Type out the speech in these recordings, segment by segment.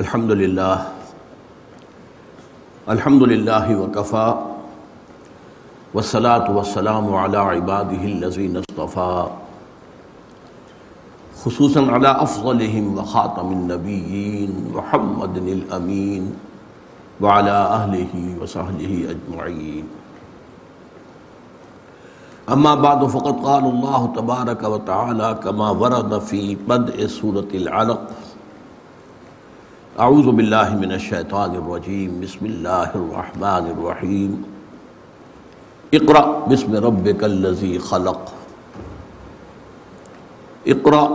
الحمد للہ الحمد للہ وکفا، والصلاة والسلام على عباده الذين اصطفى خصوصا على افضلهم وخاتم النبيين محمد الامين وعلى اهله وصحبه اجمعين اما بعد، فقد قال الله تبارك وتعالى كما ورد في بدء سورة العلق اعوذ باللہ من الشیطان الرجیم، بسم اللہ الرحمن الرحیم۔ اقرأ بسم ربک الذی خلق۔ اقرأ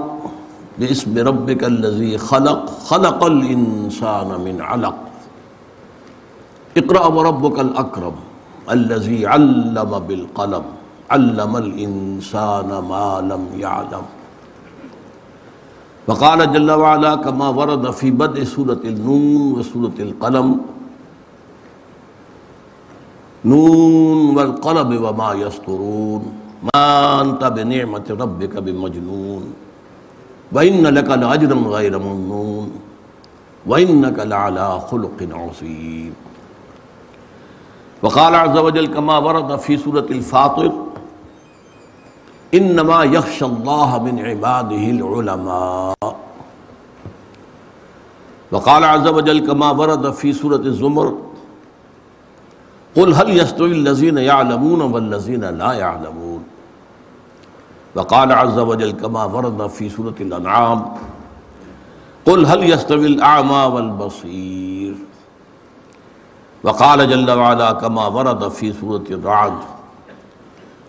بسم ربک الذی خلق۔ خلق الانسان من علق۔ اقرأ وربک الاکرم الذی علم بالقلم۔ علم الانسان ما لم يعلم وقال جل وعلا كما ورد في بدء سورة النون وسورة القلم. نون والقلب وما يسطرون. ما أنت بنعمة ربك بمجنون. وإن لك لأجرا غير ممنون. وإنك لعلى خلق عظيم. وقال عز وجل كما ورد في سورة الفاطر. انما یخش اللہ من عباده العلماء. وقال عز وجل كما ورد في سورة الزمر، قل هل يستوي الذين يعلمون والذين لا يعلمون. وقال عز وجل كما ورد في سورة الانعام، قل هل يستوي الاعمى والبصير. وقال جل وعلا كما ورد في سورة الرعد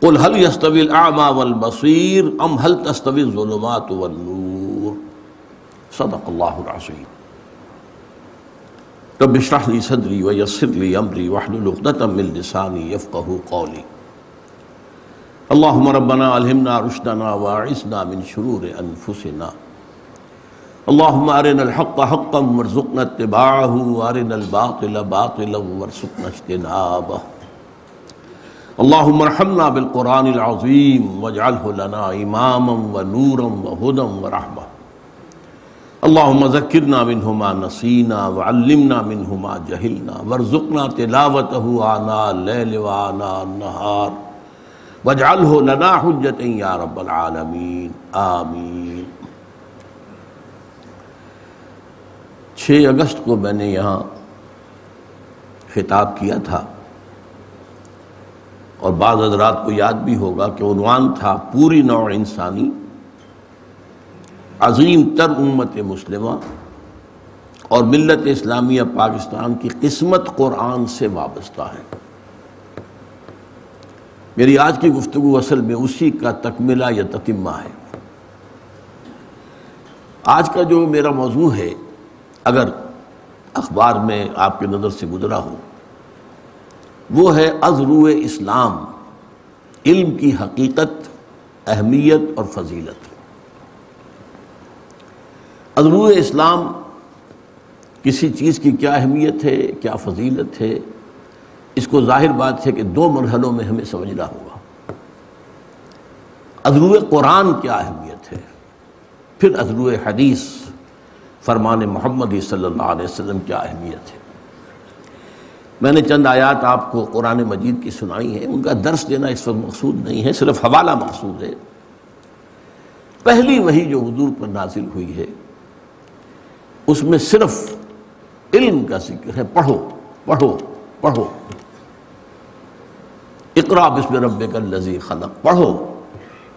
قل هل يستوي الاعمى والبصير ام هل تستوي الظلمات والنور؟ صدق الله العظيم. رب اشرح لي صدري ويسر لي امري واحلل عقدة من لساني يفقهوا قولي. اللهم ربنا الهمنا رشدنا واعصمنا من شرور انفسنا اللهم ارنا الحق حقا وارزقنا اتباعه وارنا الباطل باطلا وارزقنا اجتنابه. اللهم ارحمنا بالقرآن العظيم واجعله لنا إماما ونورا وهدى ورحمة اللهم ذكرنا منه ما نسينا وعلمنا منه ما جهلنا وارزقنا تلاوته آناء الليل وآناء النهار واجعله لنا حجة يا رب العالمين آمين چھ اگست کو میں نے یہاں خطاب کیا تھا۔ اور بعض حضرات کو یاد بھی ہوگا کہ عنوان تھا پوری نوع انسانی، عظیم تر امت مسلمہ اور ملت اسلامیہ پاکستان کی قسمت قرآن سے وابستہ ہے۔ میری آج کی گفتگو اصل میں اسی کا تکملہ یا تتمہ ہے۔ آج کا جو میرا موضوع ہے، اگر اخبار میں آپ کے نظر سے گزرا ہو وہ ہے ازرو اسلام، علم کی حقیقت، اہمیت اور فضیلت۔ ازرو اسلام کسی چیز کی کیا اہمیت ہے، کیا فضیلت ہے؟ اس کو ظاہر بات ہے کہ دو مرحلوں میں ہمیں سمجھنا ہوگا۔ ازرو قرآن کیا اہمیت ہے؟ پھر ازرو حدیث، فرمان محمد صلی اللہ علیہ وسلم کیا اہمیت ہے؟ میں نے چند آیات آپ کو قرآن مجید کی سنائی ہیں، ان کا درس دینا اس وقت مقصود نہیں ہے، صرف حوالہ مقصود ہے۔ پہلی وہی جو حضور پر نازل ہوئی ہے، اس میں صرف علم کا ذکر ہے۔ پڑھو پڑھو پڑھو۔ اقرا بسم ربک الذی خلق۔ پڑھو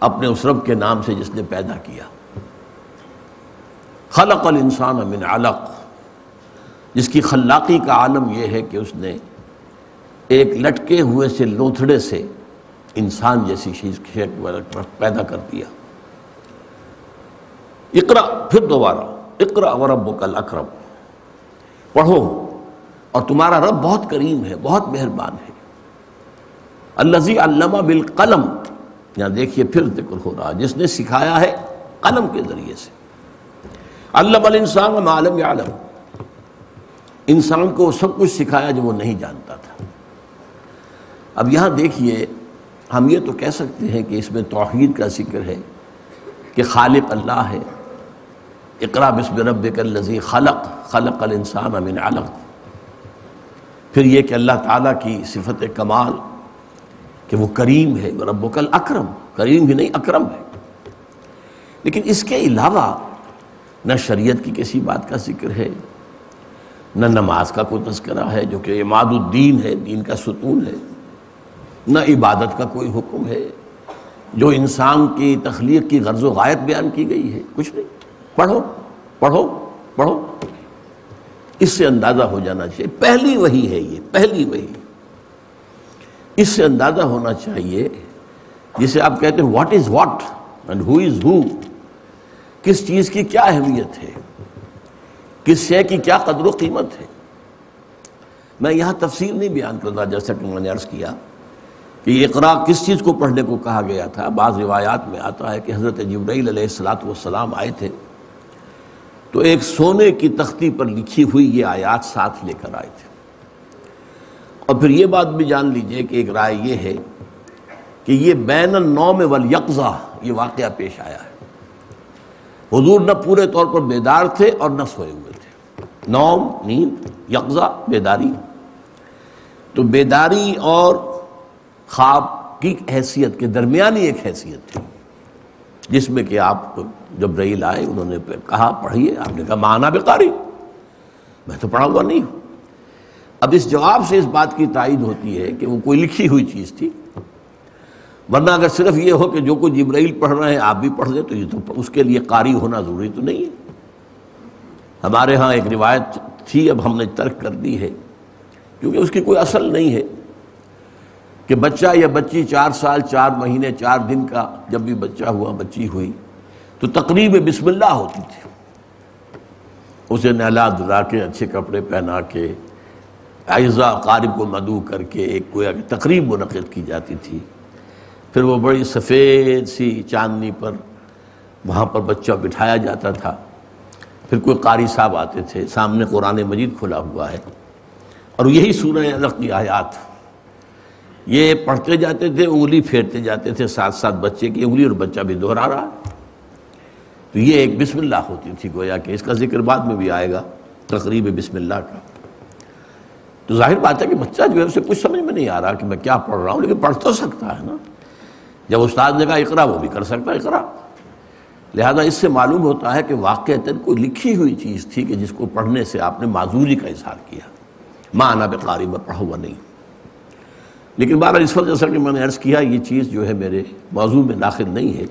اپنے اس رب کے نام سے جس نے پیدا کیا۔ خلق الانسان من علق۔ جس کی خلاقی کا عالم یہ ہے کہ اس نے ایک لٹکے ہوئے سے لوتھڑے سے انسان جیسی چیز پیدا کر دیا۔ اقرا پھر دوبارہ۔ اقرا وربک الاکرم۔ پڑھو۔ اور تمہارا رب بہت کریم ہے، بہت مہربان ہے۔ الزی علامہ بالقلم۔ یہاں دیکھیے پھر ذکر ہو رہا جس نے سکھایا ہے قلم کے ذریعے سے۔ علم الانسان ما علم یعلم انسان کو سب کچھ سکھایا جو وہ نہیں جانتا تھا۔ اب یہاں دیکھیے، ہم یہ تو کہہ سکتے ہیں کہ اس میں توحید کا ذکر ہے کہ خالق اللہ ہے۔ اقرا بسم ربک الذی خلق خلق الانسان من علق۔ پھر یہ کہ اللہ تعالیٰ کی صفت کمال کہ وہ کریم ہے رب اکرم کریم ہی نہیں، اکرم ہے۔ لیکن اس کے علاوہ نہ شریعت کی کسی بات کا ذکر ہے نہ نماز کا کوئی تذکرہ ہے، جو کہ اماد الدین ہے، دین کا ستون ہے، نہ عبادت کا کوئی حکم ہے۔ جو انسان کی تخلیق کی غرض و غائب بیان کی گئی ہے، کچھ نہیں۔ پڑھو پڑھو پڑھو۔ اس سے اندازہ ہو جانا چاہیے، پہلی وہی ہے یہ، پہلی وہی۔ اس سے اندازہ ہونا چاہیے، جسے آپ کہتے ہیں what is what and who is who کس چیز کی کیا اہمیت ہے؟ کس شے کی کیا قدر و قیمت ہے؟ میں یہاں تفصیل نہیں بیان کرتا جیسا کہ میں نے عرض کیا کہ یہ اقرا کس چیز کو پڑھنے کو کہا گیا تھا؟ بعض روایات میں آتا ہے کہ حضرت جبرائیل علیہ السلاۃ والسلام آئے تھے تو ایک سونے کی تختی پر لکھی ہوئی یہ آیات ساتھ لے کر آئے تھے۔ اور پھر یہ بات بھی جان لیجیے کہ ایک رائے یہ ہے کہ یہ بین النوم والیقظہ یہ واقعہ پیش آیا ہے۔ حضور نہ پورے طور پر بیدار تھے اور نہ سوئے ہوئے تھے۔ نوم نیند یقظہ بیداری۔ تو بیداری اور خواب کی حیثیت کے درمیانی ایک حیثیت تھی، جس میں کہ آپ جب ریل آئے، انہوں نے کہا پڑھیے آپ نے کہا، مانا بے میں تو پڑھا ہوا نہیں ہوں۔ اب اس جواب سے اس بات کی تائید ہوتی ہے کہ وہ کوئی لکھی ہوئی چیز تھی۔ ورنہ اگر صرف یہ ہو کہ جو کوئی جبرائیل پڑھ رہے ہیں، آپ بھی پڑھ دیں تو یہ تو اس کے لیے قاری ہونا ضروری تو نہیں ہے۔ ہمارے ہاں ایک روایت تھی، اب ہم نے ترک کر دی ہے، کیونکہ اس کی کوئی اصل نہیں ہے کہ بچہ یا بچی چار سال، چار مہینے، چار دن کا جب بھی بچہ ہوا، بچی ہوئی، تو تقریب بسم اللہ ہوتی تھی۔ اسے نہلا دلا کے، اچھے کپڑے پہنا کے اعزا قارب کو مدعو کر کے ایک کوئی تقریب منعقد کی جاتی تھی۔ پھر وہ بڑی سفید سی چاندنی پر وہاں پر بچہ بٹھایا جاتا تھا۔ پھر کوئی قاری صاحب آتے تھے، سامنے قرآن مجید کھلا ہوا ہے۔ اور یہی سورہ الگ کی آیات۔ یہ پڑھتے جاتے تھے، انگلی پھیرتے جاتے تھے، ساتھ ساتھ بچے کی انگلی اور بچہ بھی دہرا رہا۔ تو یہ ایک بسم اللہ ہوتی تھی، گویا کہ اس کا ذکر بعد میں بھی آئے گا، تقریب بسم اللہ کا۔ تو ظاہر بات ہے کہ بچہ جو ہے، اسے کچھ سمجھ میں نہیں آ رہا کہ میں کیا پڑھ رہا ہوں، لیکن پڑھ تو سکتا ہے نا۔ جب استاد نے کہا، اقرا، وہ بھی کر سکتا ہے، اقرا۔ لہذا اس سے معلوم ہوتا ہے کہ واقع کوئی لکھی ہوئی چیز تھی کہ جس کو پڑھنے سے آپ نے معذوری کا اظہار کیا۔ ماں آنا قاری میں پڑھا ہوا نہیں۔ لیکن بارہ اس وقت جیسا کہ میں نے عرض کیا، یہ چیز جو ہے میرے موضوع میں داخل نہیں ہے۔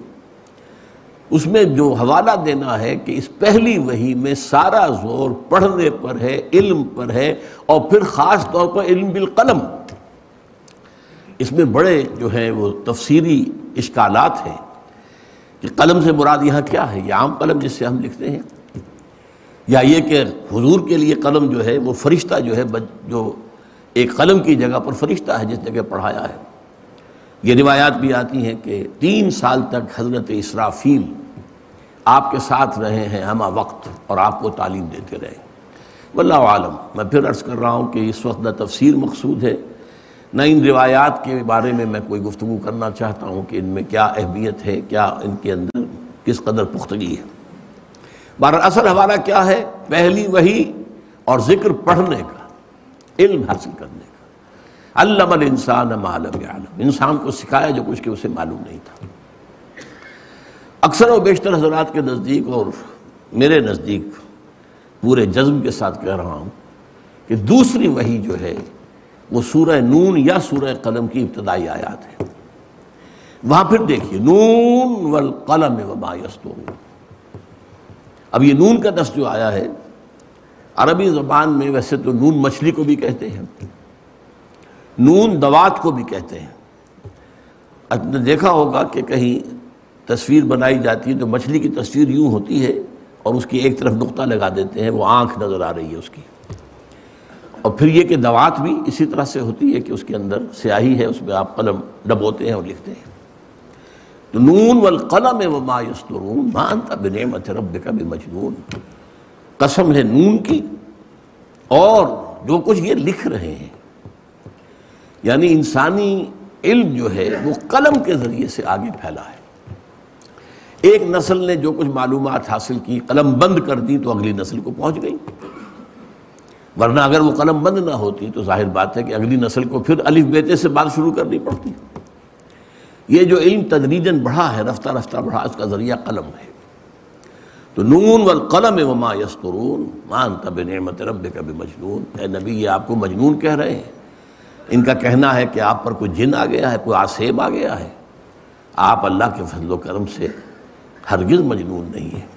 اس میں جو حوالہ دینا ہے کہ اس پہلی وہی میں سارا زور پڑھنے پر ہے، علم پر ہے، اور پھر خاص طور پر علم بالقلم۔ اس میں بڑے جو ہیں وہ تفسیری اشکالات ہیں۔ کہ قلم سے مراد یہاں کیا ہے؟ یہ عام قلم جس سے ہم لکھتے ہیں۔ یا یہ کہ حضور کے لیے قلم جو ہے، وہ فرشتہ جو ہے جو ایک قلم کی جگہ پر فرشتہ ہے، جس جگہ پڑھایا ہے۔ یہ روایات بھی آتی ہیں کہ تین سال تک حضرت اسرافیل آپ کے ساتھ رہے ہیں، ہمہ وقت، اور آپ کو تعلیم دیتے رہے۔ واللہ عالم میں پھر عرض کر رہا ہوں کہ اس وقت نہ تفسیر مقصود ہے۔ نہ ان روایات کے بارے میں میں کوئی گفتگو کرنا چاہتا ہوں کہ ان میں کیا اہمیت ہے، کیا ان کے اندر کس قدر پختگی ہے۔ بہر اصل حوالہ کیا ہے، پہلی وہی اور ذکر پڑھنے کا، علم حاصل کرنے کا۔ علم الانسان معلوم عالم انسان کو سکھایا جو کچھ کہ اسے معلوم نہیں تھا۔ اکثر و بیشتر حضرات کے نزدیک اور میرے نزدیک پورے جذب کے ساتھ کہہ رہا ہوں کہ دوسری وہی جو ہے وہ سورہ نون یا سورہ قلم کی ابتدائی آیات ہے وہاں پھر دیکھیے، نون والقلم وما یستون اب یہ نون کا دس جو آیا ہے، عربی زبان میں ویسے تو نون مچھلی کو بھی کہتے ہیں، نون دوات کو بھی کہتے ہیں۔ نے دیکھا ہوگا کہ کہیں تصویر بنائی جاتی ہے تو مچھلی کی تصویر یوں ہوتی ہے اور اس کی ایک طرف نقطہ لگا دیتے ہیں، وہ آنکھ نظر آ رہی ہے اس کی۔ اور پھر یہ کہ دوات بھی اسی طرح سے ہوتی ہے کہ اس کے اندر سیاہی ہے، اس میں آپ قلم ڈبوتے ہیں اور لکھتے ہیں۔ تو نون والقلم وما یسترون ما انت بنعمت ربک بمجنون۔ قسم ہے نون کی اور جو کچھ یہ لکھ رہے ہیں۔ یعنی انسانی علم جو ہے وہ قلم کے ذریعے سے آگے پھیلا ہے۔ ایک نسل نے جو کچھ معلومات حاصل کی، قلم بند کر دی تو اگلی نسل کو پہنچ گئی۔ ورنہ اگر وہ قلم بند نہ ہوتی تو ظاہر بات ہے کہ اگلی نسل کو پھر الف بیتے سے بات شروع کرنی پڑتی۔ یہ جو علم تدریجن بڑھا ہے، رفتہ رفتہ بڑھا، اس کا ذریعہ قلم ہے۔ تو نون والقلم وما یسترون مان تب نعمت رب کبھی مجنون اے نبی، یہ آپ کو مجنون کہہ رہے ہیں۔ ان کا کہنا ہے کہ آپ پر کوئی جن آ گیا ہے، کوئی آسیب آ گیا ہے۔ آپ اللہ کے فضل و کرم سے ہرگز مجنون نہیں ہے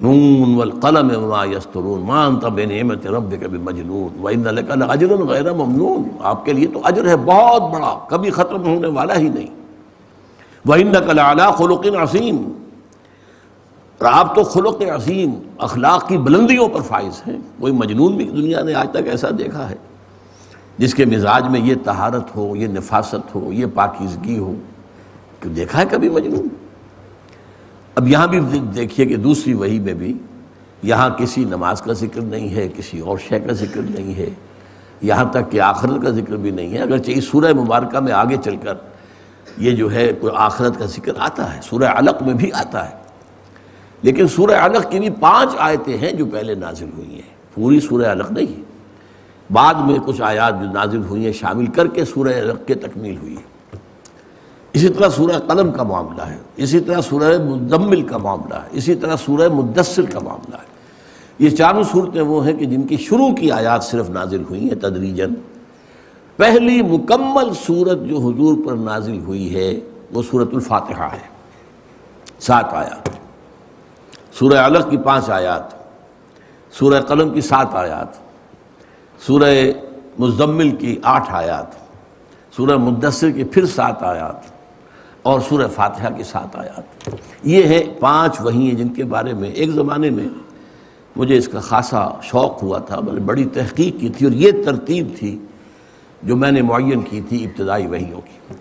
نون والقلم وما یسترون ما انت بنعمت ربک بمجنون وان لك لاجر غیر ممنون۔ آپ کے لیے تو اجر ہے بہت بڑا، کبھی ختم ہونے والا ہی نہیں۔ وانک لعلى خلق عظیم آپ تو خلق عظیم، اخلاق کی بلندیوں پر فائز ہیں۔ کوئی مجنون بھی دنیا نے آج تک ایسا دیکھا ہے۔ جس کے مزاج میں یہ طہارت ہو، یہ نفاست ہو، یہ پاکیزگی ہو کہ دیکھا ہے کبھی مجنون؟ اب یہاں بھی دیکھیے کہ دوسری وہی میں بھی یہاں کسی نماز کا ذکر نہیں ہے، کسی اور شے کا ذکر نہیں ہے، یہاں تک کہ آخرت کا ذکر بھی نہیں ہے، اگرچہ اس سورہ مبارکہ میں آگے چل کر یہ جو ہے کوئی آخرت کا ذکر آتا ہے، سورہ علق میں بھی آتا ہے۔ لیکن سورہ علق کی بھی پانچ آیتیں ہیں جو پہلے نازل ہوئی ہیں۔ پوری سورہ علق نہیں ہے بعد میں کچھ آیات جو نازل ہوئی ہیں شامل کر کے سورہ علق کے تکمیل ہوئی ہے اسی طرح سورہ قلم کا معاملہ ہے، اسی طرح سورہ مدمل کا معاملہ ہے، اسی طرح سورہ مدثر کا معاملہ ہے۔ یہ چاروں صورتیں وہ ہیں کہ جن کی شروع کی آیات صرف نازل ہوئی ہیں تدریجن پہلی مکمل صورت جو حضور پر نازل ہوئی ہے، وہ صورت الفاتحہ ہے۔ سات آیات۔ سورہ علق کی پانچ آیات۔ سورہ قلم کی سات آیات۔ سورہ مزمل کی آٹھ آیات۔ سورہ مدثر کی پھر سات آیات۔ اور سورہ فاتحہ کے ساتھ آیات۔ یہ ہے پانچ وہی ہیں جن کے بارے میں ایک زمانے میں مجھے اس کا خاصا شوق ہوا تھا میں نے بڑی تحقیق کی تھی اور یہ ترتیب تھی جو میں نے معین کی تھی ابتدائی وحیوں کی۔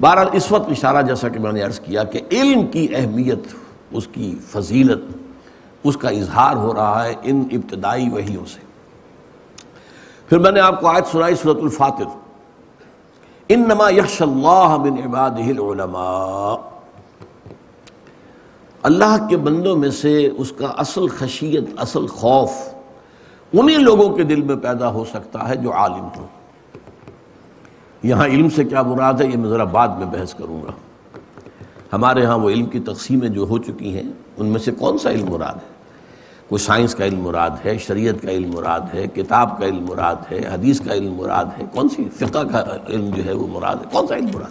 بہرحال اس وقت اشارہ جیسا کہ میں نے عرض کیا کہ علم کی اہمیت، اس کی فضیلت، اس کا اظہار ہو رہا ہے ان ابتدائی وحیوں سے۔ پھر میں نے آپ کو آیت سنائی صورت الفاتر۔ انما یخش اللہ من عبادہ العلماء۔ اللہ کے بندوں میں سے اس کا اصل خشیت، اصل خوف انہیں لوگوں کے دل میں پیدا ہو سکتا ہے جو عالم ہوں۔ یہاں علم سے کیا مراد ہے؟ یہ میں ذرا بعد میں بحث کروں گا۔ ہمارے ہاں وہ علم کی تقسیمیں جو ہو چکی ہیں، ان میں سے کون سا علم مراد ہے؟ کوئی سائنس کا علم مراد ہے، شریعت کا علم مراد ہے، کتاب کا علم مراد ہے، حدیث کا علم مراد ہے، کون سی فقہ کا علم جو ہے وہ مراد ہے؟ کون سا علم مراد؟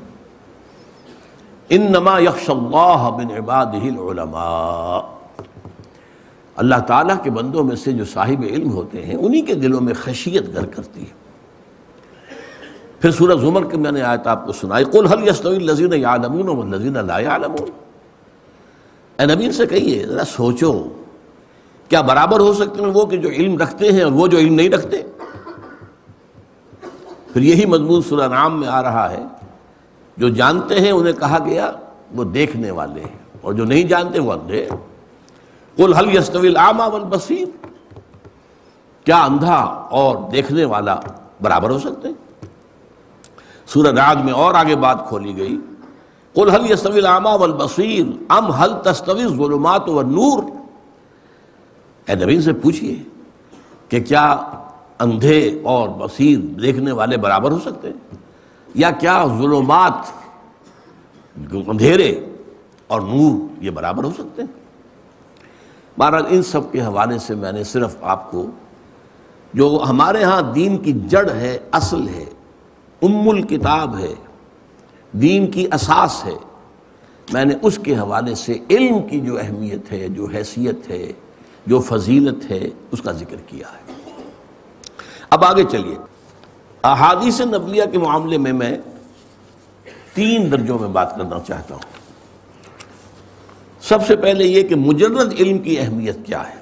ان نما یکش اللہ بن عباد العلماء۔ اللہ تعالیٰ کے بندوں میں سے جو صاحب علم ہوتے ہیں، انہی کے دلوں میں خشیت گر کرتی ہے۔ پھر سورہ زمر کے میں نے آیت آپ کو سنائی، قل حل یستوی الذین یعلمون والذین لا یعلمون۔ اے نبی سے کہیے، ذرا سوچو۔ کیا برابر ہو سکتے ہیں وہ کہ جو علم رکھتے ہیں اور وہ جو علم نہیں رکھتے؟ پھر یہی مضمون سورہ نام میں آ رہا ہے۔ جو جانتے ہیں انہیں کہا گیا، وہ دیکھنے والے ہیں۔ اور جو نہیں جانتے، وہ اندھے۔ کل حل یستویل عامہ والبصیر۔ کیا اندھا اور دیکھنے والا برابر ہو سکتے؟ ہیں سورہ رعد میں اور آگے بات کھولی گئی۔ کل حل یستویل عامہ والبصیر۔ ام حل تستوی ظلمات و نور اے نبی سے پوچھئے کہ کیا اندھے اور بصیر دیکھنے والے برابر ہو سکتے ہیں؟ یا کیا ظلمات اندھیرے اور نور یہ برابر ہو سکتے ہیں؟ بہرحال ان سب کے حوالے سے میں نے صرف آپ کو جو ہمارے ہاں دین کی جڑ ہے، اصل ہے، ام الکتاب ہے، دین کی اساس ہے، میں نے اس کے حوالے سے علم کی جو اہمیت ہے، جو حیثیت ہے جو فضیلت ہے، اس کا ذکر کیا ہے۔ اب آگے چلیے۔ احادیث نبلیہ کے معاملے میں میں تین درجوں میں بات کرنا چاہتا ہوں۔ سب سے پہلے یہ کہ مجرد علم کی اہمیت کیا ہے۔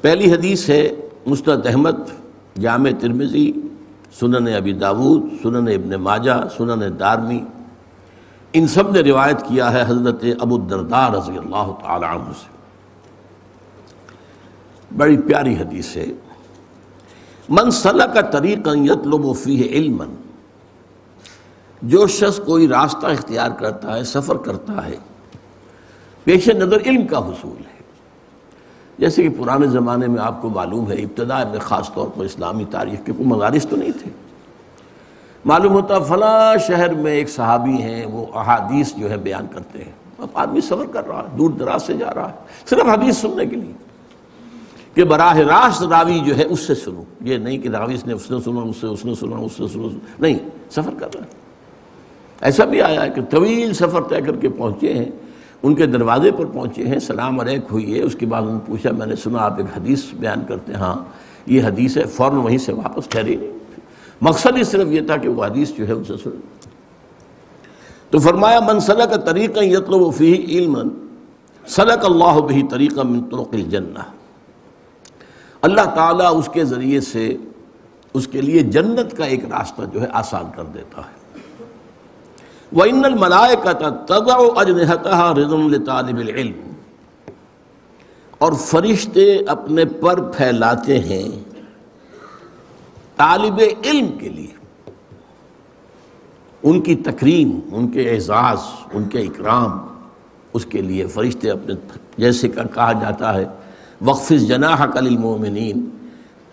پہلی حدیث ہے مستد احمد، جامع ترمزی سنن ابی داود، سنن ابن ماجہ، سنن دارمی۔ ان سب نے روایت کیا ہے حضرت ابو الدردار رضی اللہ تعالی عنہ سے۔ بڑی پیاری حدیث ہے۔ من صلح کا طریقہ یطلب فیہ علما، جو شخص کوئی راستہ اختیار کرتا ہے، سفر کرتا ہے، پیش نظر علم کا حصول ہے۔ جیسے کہ پرانے زمانے میں آپ کو معلوم ہے ابتدا میں خاص طور پر اسلامی تاریخ کے کوئی مدارس تو نہیں تھے۔ معلوم ہوتا فلاں شہر میں ایک صحابی ہیں، وہ احادیث جو ہے بیان کرتے ہیں۔ اب آدمی سفر کر رہا ہے، دور دراز سے جا رہا ہے۔ صرف حدیث سننے کے لیے کہ براہ راست راوی جو ہے اس سے سنو۔ یہ نہیں کہ راوی نے اس نے سنا، اس سے اس نے سنا، اس سے سنا۔ نہیں، سفر کر رہا ہے۔ ایسا بھی آیا ہے کہ طویل سفر طے کر کے پہنچے ہیں۔ ان کے دروازے پر پہنچے ہیں، سلام علیک ہوئی ہے۔ اس کے بعد انہوں نے پوچھا، میں نے سنا، آپ ایک حدیث بیان کرتے ہیں۔ ہاں یہ حدیث ہے، فوراً وہیں سے واپس ٹھہری نہیں مقصد ہی صرف یہ تھا کہ وہ حدیث جو ہے ان سے سن تو فرمایا، من سلک طریقہ یطلب فی علم سلک اللہ بھی طریقہ من طرق الجنہ۔ اللہ تعالیٰ اس کے ذریعے سے اس کے لیے جنت کا ایک راستہ جو ہے آسان کر دیتا ہے۔ وَإِنَّ الْمَلَائِكَةَ تَضَعُ أَجْنِحَتَهَا رِضًا لِطَالِبِ الْعِلْمِ۔ اور فرشتے اپنے پر پھیلاتے ہیں۔ طالب علم کے لیے۔ ان کی تکریم، ان کے اعزاز، ان کے اکرام، اس کے لیے فرشتے اپنے جیسے کا کہا جاتا ہے وقف جناح کل المومنین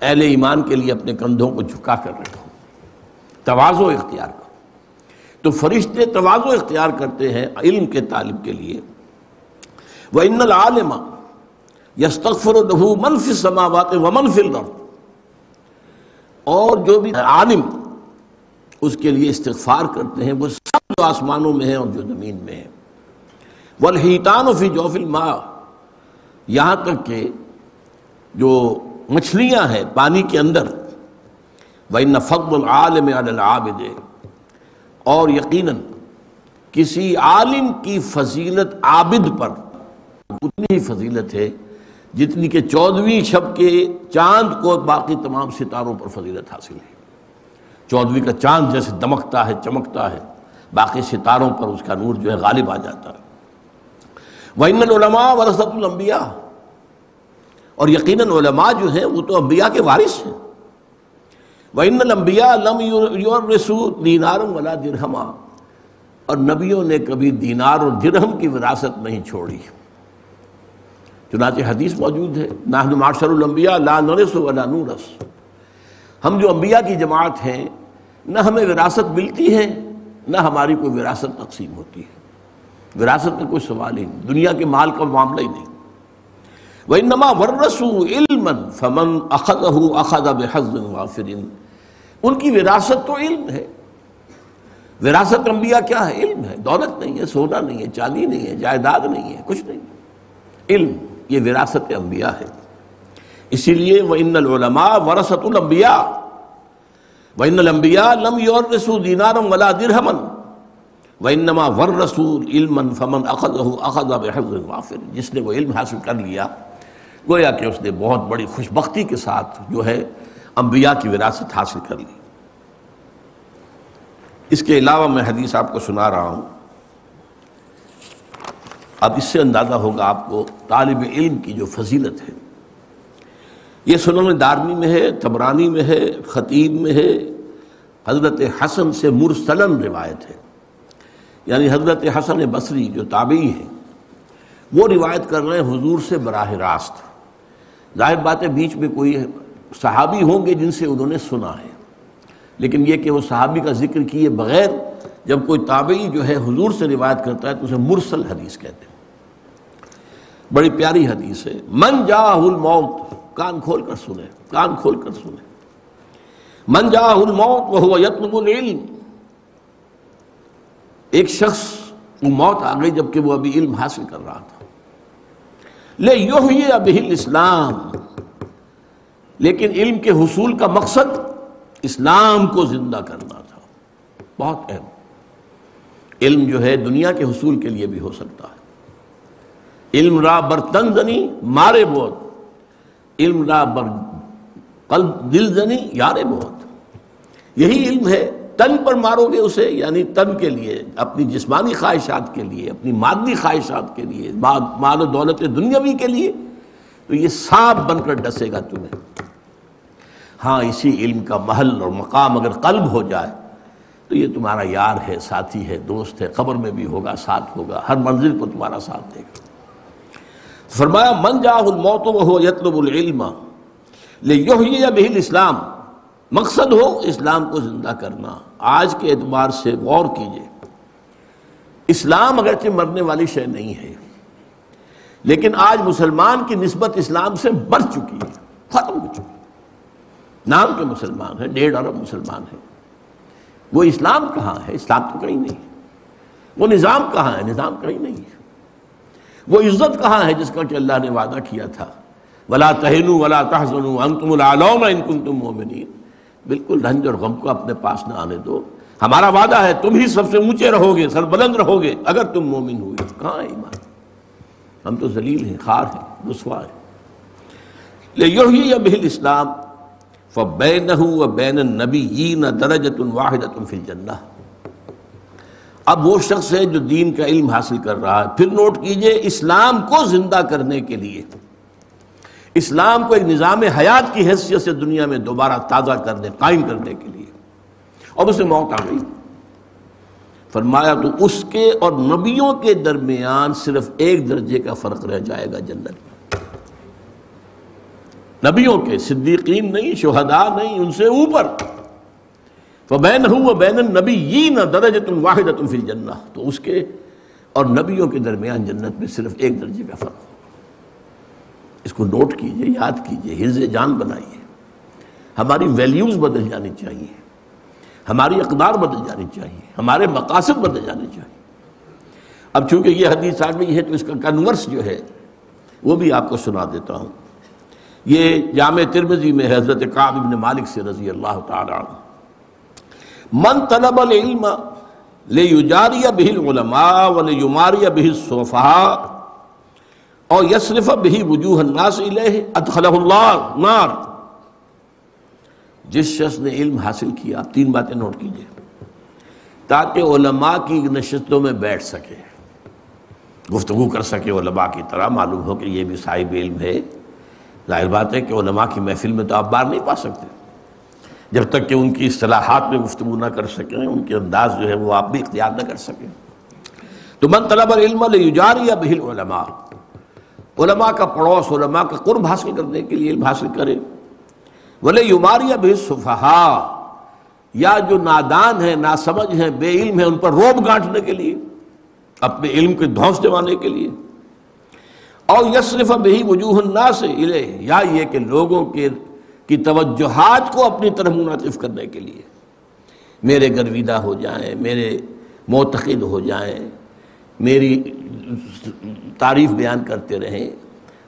اہل ایمان کے لیے اپنے کندھوں کو جھکا کر رکھو۔ توازو اختیار کرو۔ تو فرشتے توازو اختیار کرتے ہیں علم کے طالب کے لیے۔ وہ ان العالم یستغفر له من السماوات و من فی الارض اور جو بھی عالم اس کے لیے استغفار کرتے ہیں، وہ سب جو آسمانوں میں ہیں اور جو زمین میں ہیں۔ والحیتان فی جوف الماء۔ یہاں تک کہ جو مچھلیاں ہیں پانی کے اندر، وَإِنَّ فَضْلُ الْعَالِمِ عَلَى الْعَابِدِ۔ اور یقیناً کسی عالم کی فضیلت عابد پر اتنی ہی فضیلت ہے جتنی کہ چودویں شب کے چاند کو باقی تمام ستاروں پر فضیلت حاصل ہے۔ چودویں کا چاند جیسے دمکتا ہے، چمکتا ہے، باقی ستاروں پر اس کا نور جو ہے غالب آ جاتا ہے۔ وَإِنَّ الْعُلَمَاءَ وَرَثَةُ الْأَنْبِيَاءِ۔ اور یقیناً علماء جو ہیں وہ تو انبیاء کے وارث ہیں۔ وَإِنَّ الْأَنْبِيَاءَ لَمْ يُرْرِسُوا دِينَارًا وَلَا دِرْهَمًا۔ اور نبیوں نے کبھی دینار اور درہم کی وراثت نہیں چھوڑی۔ چنانچہ حدیث موجود ہے، نحن معاشر الانبیاء لا نرس ولا نورس ہم جو انبیاء کی جماعت ہیں، نہ ہمیں وراثت ملتی ہے، نہ ہماری کوئی وراثت تقسیم ہوتی ہے۔ وراثت کا کوئی سوال ہی نہیں، دنیا کے مال کا معاملہ ہی نہیں۔ وَإِنَّمَا وَرَّسُوا عِلْمًا فَمَنْ أَخَذَهُ أَخَذَ بِحَزٍ وَافِرٍ ان کی وراثت تو علم ہے۔ وراثت انبیاء کیا ہے؟ علم ہے۔ دولت نہیں ہے، سونا نہیں ہے، چاندی نہیں ہے، جائیداد نہیں ہے، کچھ نہیں۔ علم۔ یہ وراثت انبیاء ہے۔ اسی لیے وَإِنَّ الْعُلَمَاء وَرَثَةُ الْأَنْبِيَاءِ۔ وَإِنَّ الْأَنْبِيَاءَ لَمْ يُوَرِّثُوا دِينَارًا وَلَا دِرْهَمًا۔ وَإِنَّمَا وَرَّثُوا عِلْمًا فَمَنْ أَخَذَهُ أَخَذَ بِحِفْظٍ وَافِرٍ جس نے وہ علم حاصل کر لیا، گویا کہ اس نے بہت بڑی خوشبختی کے ساتھ جو ہے انبیاء کی وراثت حاصل کر لی۔ اس کے علاوہ میں حدیث آپ کو سنا رہا ہوں۔ اب اس سے اندازہ ہوگا آپ کو طالب علم کی جو فضیلت ہے۔ یہ سنن دارمی میں ہے، تبرانی میں ہے، خطیب میں ہے۔ حضرت حسن سے مرسلن روایت ہے۔ یعنی حضرت حسن بصری جو تابعی ہیں، وہ روایت کر رہے ہیں حضور سے براہ راست۔ ظاہر بات ہے، بیچ میں کوئی صحابی ہوں گے جن سے انہوں نے سنا ہے۔ لیکن یہ کہ وہ صحابی کا ذکر کیے بغیر جب کوئی تابعی جو ہے حضور سے روایت کرتا ہے تو اسے مرسل حدیث کہتے ہیں۔ بڑی پیاری حدیث ہے۔ من جا الموت، کان کھول کر سنے کان کھول کر سنے من جا الموت وہ یتنب العلم۔ ایک شخص، وہ موت آ گئی جبکہ وہ ابھی علم حاصل کر رہا تھا۔ لے یو یہ ابھی اسلام لیکن علم کے حصول کا مقصد اسلام کو زندہ کرنا تھا۔ بہت اہم۔ علم جو ہے دنیا کے حصول کے لیے بھی ہو سکتا ہے۔ علم را برتن زنی، مارے بہت۔ علم را بر قلب، دل زنی، یارے بہت۔ یہی علم ہے، تن پر مارو گے اسے یعنی تن کے لیے، اپنی جسمانی خواہشات کے لیے، اپنی مادی خواہشات کے لیے مال و دولت دنیاوی کے لیے۔ تو یہ سانپ بن کر ڈسے گا تمہیں۔ ہاں اسی علم کا محل اور مقام اگر قلب ہو جائے تو یہ تمہارا یار ہے، ساتھی ہے، دوست ہے، قبر میں بھی ہوگا، ساتھ ہوگا، ہر منزل پر تمہارا ساتھ دے گا۔ فرمایا، من جا الموت ہو یتلب العلم لے بہل اسلام مقصد ہو اسلام کو زندہ کرنا۔ آج کے اعتبار سے غور کیجیے، اسلام اگرچہ مرنے والی شے نہیں ہے، لیکن آج مسلمان کی نسبت اسلام سے بڑھ چکی ہے، ختم ہو چکی نام کے مسلمان ہیں، ڈیڑھ ارب مسلمان ہیں۔ وہ اسلام کہاں ہے؟ اسلام تو کہیں نہیں۔ وہ نظام کہاں ہے؟ نظام کہیں نہیں۔ ہے وہ عزت کہاں ہے؟ جس کا کہ اللہ نے وعدہ کیا تھا۔ ولا تہن ولا تحسن انتم العلوم ان کنتم مؤمنین بالکل رنج اور غم کو اپنے پاس نہ آنے دو۔ ہمارا وعدہ ہے، تم ہی سب سے اونچے رہو گے سر بلند رہو گے اگر تم مومن ہوئے۔ کہاں ہے ایمان؟ ہم تو ذلیل ہیں، خار ہیں، رسوا ہیں۔ لیحیی بہل اسلام فبینہ و بین النبیین درجت واحدت فی الجنہ۔ اب وہ شخص ہے جو دین کا علم حاصل کر رہا ہے۔ پھر نوٹ کیجیے اسلام کو زندہ کرنے کے لیے۔ اسلام کو ایک نظام حیات کی حیثیت سے دنیا میں دوبارہ تازہ کرنے، قائم کرنے کے لیے۔ اور اسے موت آ گئی۔ فرمایا تو اس کے اور نبیوں کے درمیان صرف ایک درجے کا فرق رہ جائے گا جنت نبیوں کے صدیقین نہیں، شہداء نہیں، ان سے اوپر۔ بین ہوں بین نبی یہ نہ درج تم واحد تم تو اس کے اور نبیوں کے درمیان جنت میں صرف ایک درجے کا فرق۔ اس کو نوٹ کیجیے، یاد کیجیے، حرز جان بنائیے۔ ہماری ویلیوز بدل جانی چاہیے۔ ہماری اقدار بدل جانی چاہیے۔ ہمارے مقاصد بدل جانے چاہیے۔ اب چونکہ یہ حدیث آ گئی ہے تو اس کا کنورس جو ہے وہ بھی آپ کو سنا دیتا ہوں۔ یہ جامع ترمزی میں حضرت قعب ابن مالک سے رضی اللہ تعالی عنہ۔ من طلب العلم لیجاری به العلماء ولیماری به الصفحاء اور یصرف به وجوہ الناس الیہ ادخلہ اللہ نار۔ جس شخص نے علم حاصل کیا آپ تین باتیں نوٹ کیجیے۔ تاکہ علماء کی نشستوں میں بیٹھ سکے۔ گفتگو کر سکے علماء کی طرح، معلوم ہو کہ یہ بھی صاحب علم ہے۔ ظاہر بات ہے کہ علماء کی محفل میں تو آپ بار نہیں پا سکتے۔ جب تک کہ ان کی اصطلاحات میں گفتگو نہ کر سکیں، ان کے انداز جو ہے وہ آپ بھی اختیار نہ کر سکیں۔ تو من طلب العلم لیجاری بہل علماء علماء کا پڑوس، علماء کا قرب حاصل کرنے کے لیے علم حاصل کرے۔ بولے یماریہ بہ صفحا یا جو نادان ہیں، ناسمجھ ہیں، بے علم ہیں، ان پر روب گانٹنے کے لیے، اپنے علم کے دھوس جمانے کے لیے۔ اور یسرف بہی وجوہ الناس سے یا یہ کہ لوگوں کے کی توجہات کو اپنی طرف منعطف کرنے کے لیے۔ میرے گرویدہ ہو جائیں، میرے معتقد ہو جائیں، میری تعریف بیان کرتے رہیں۔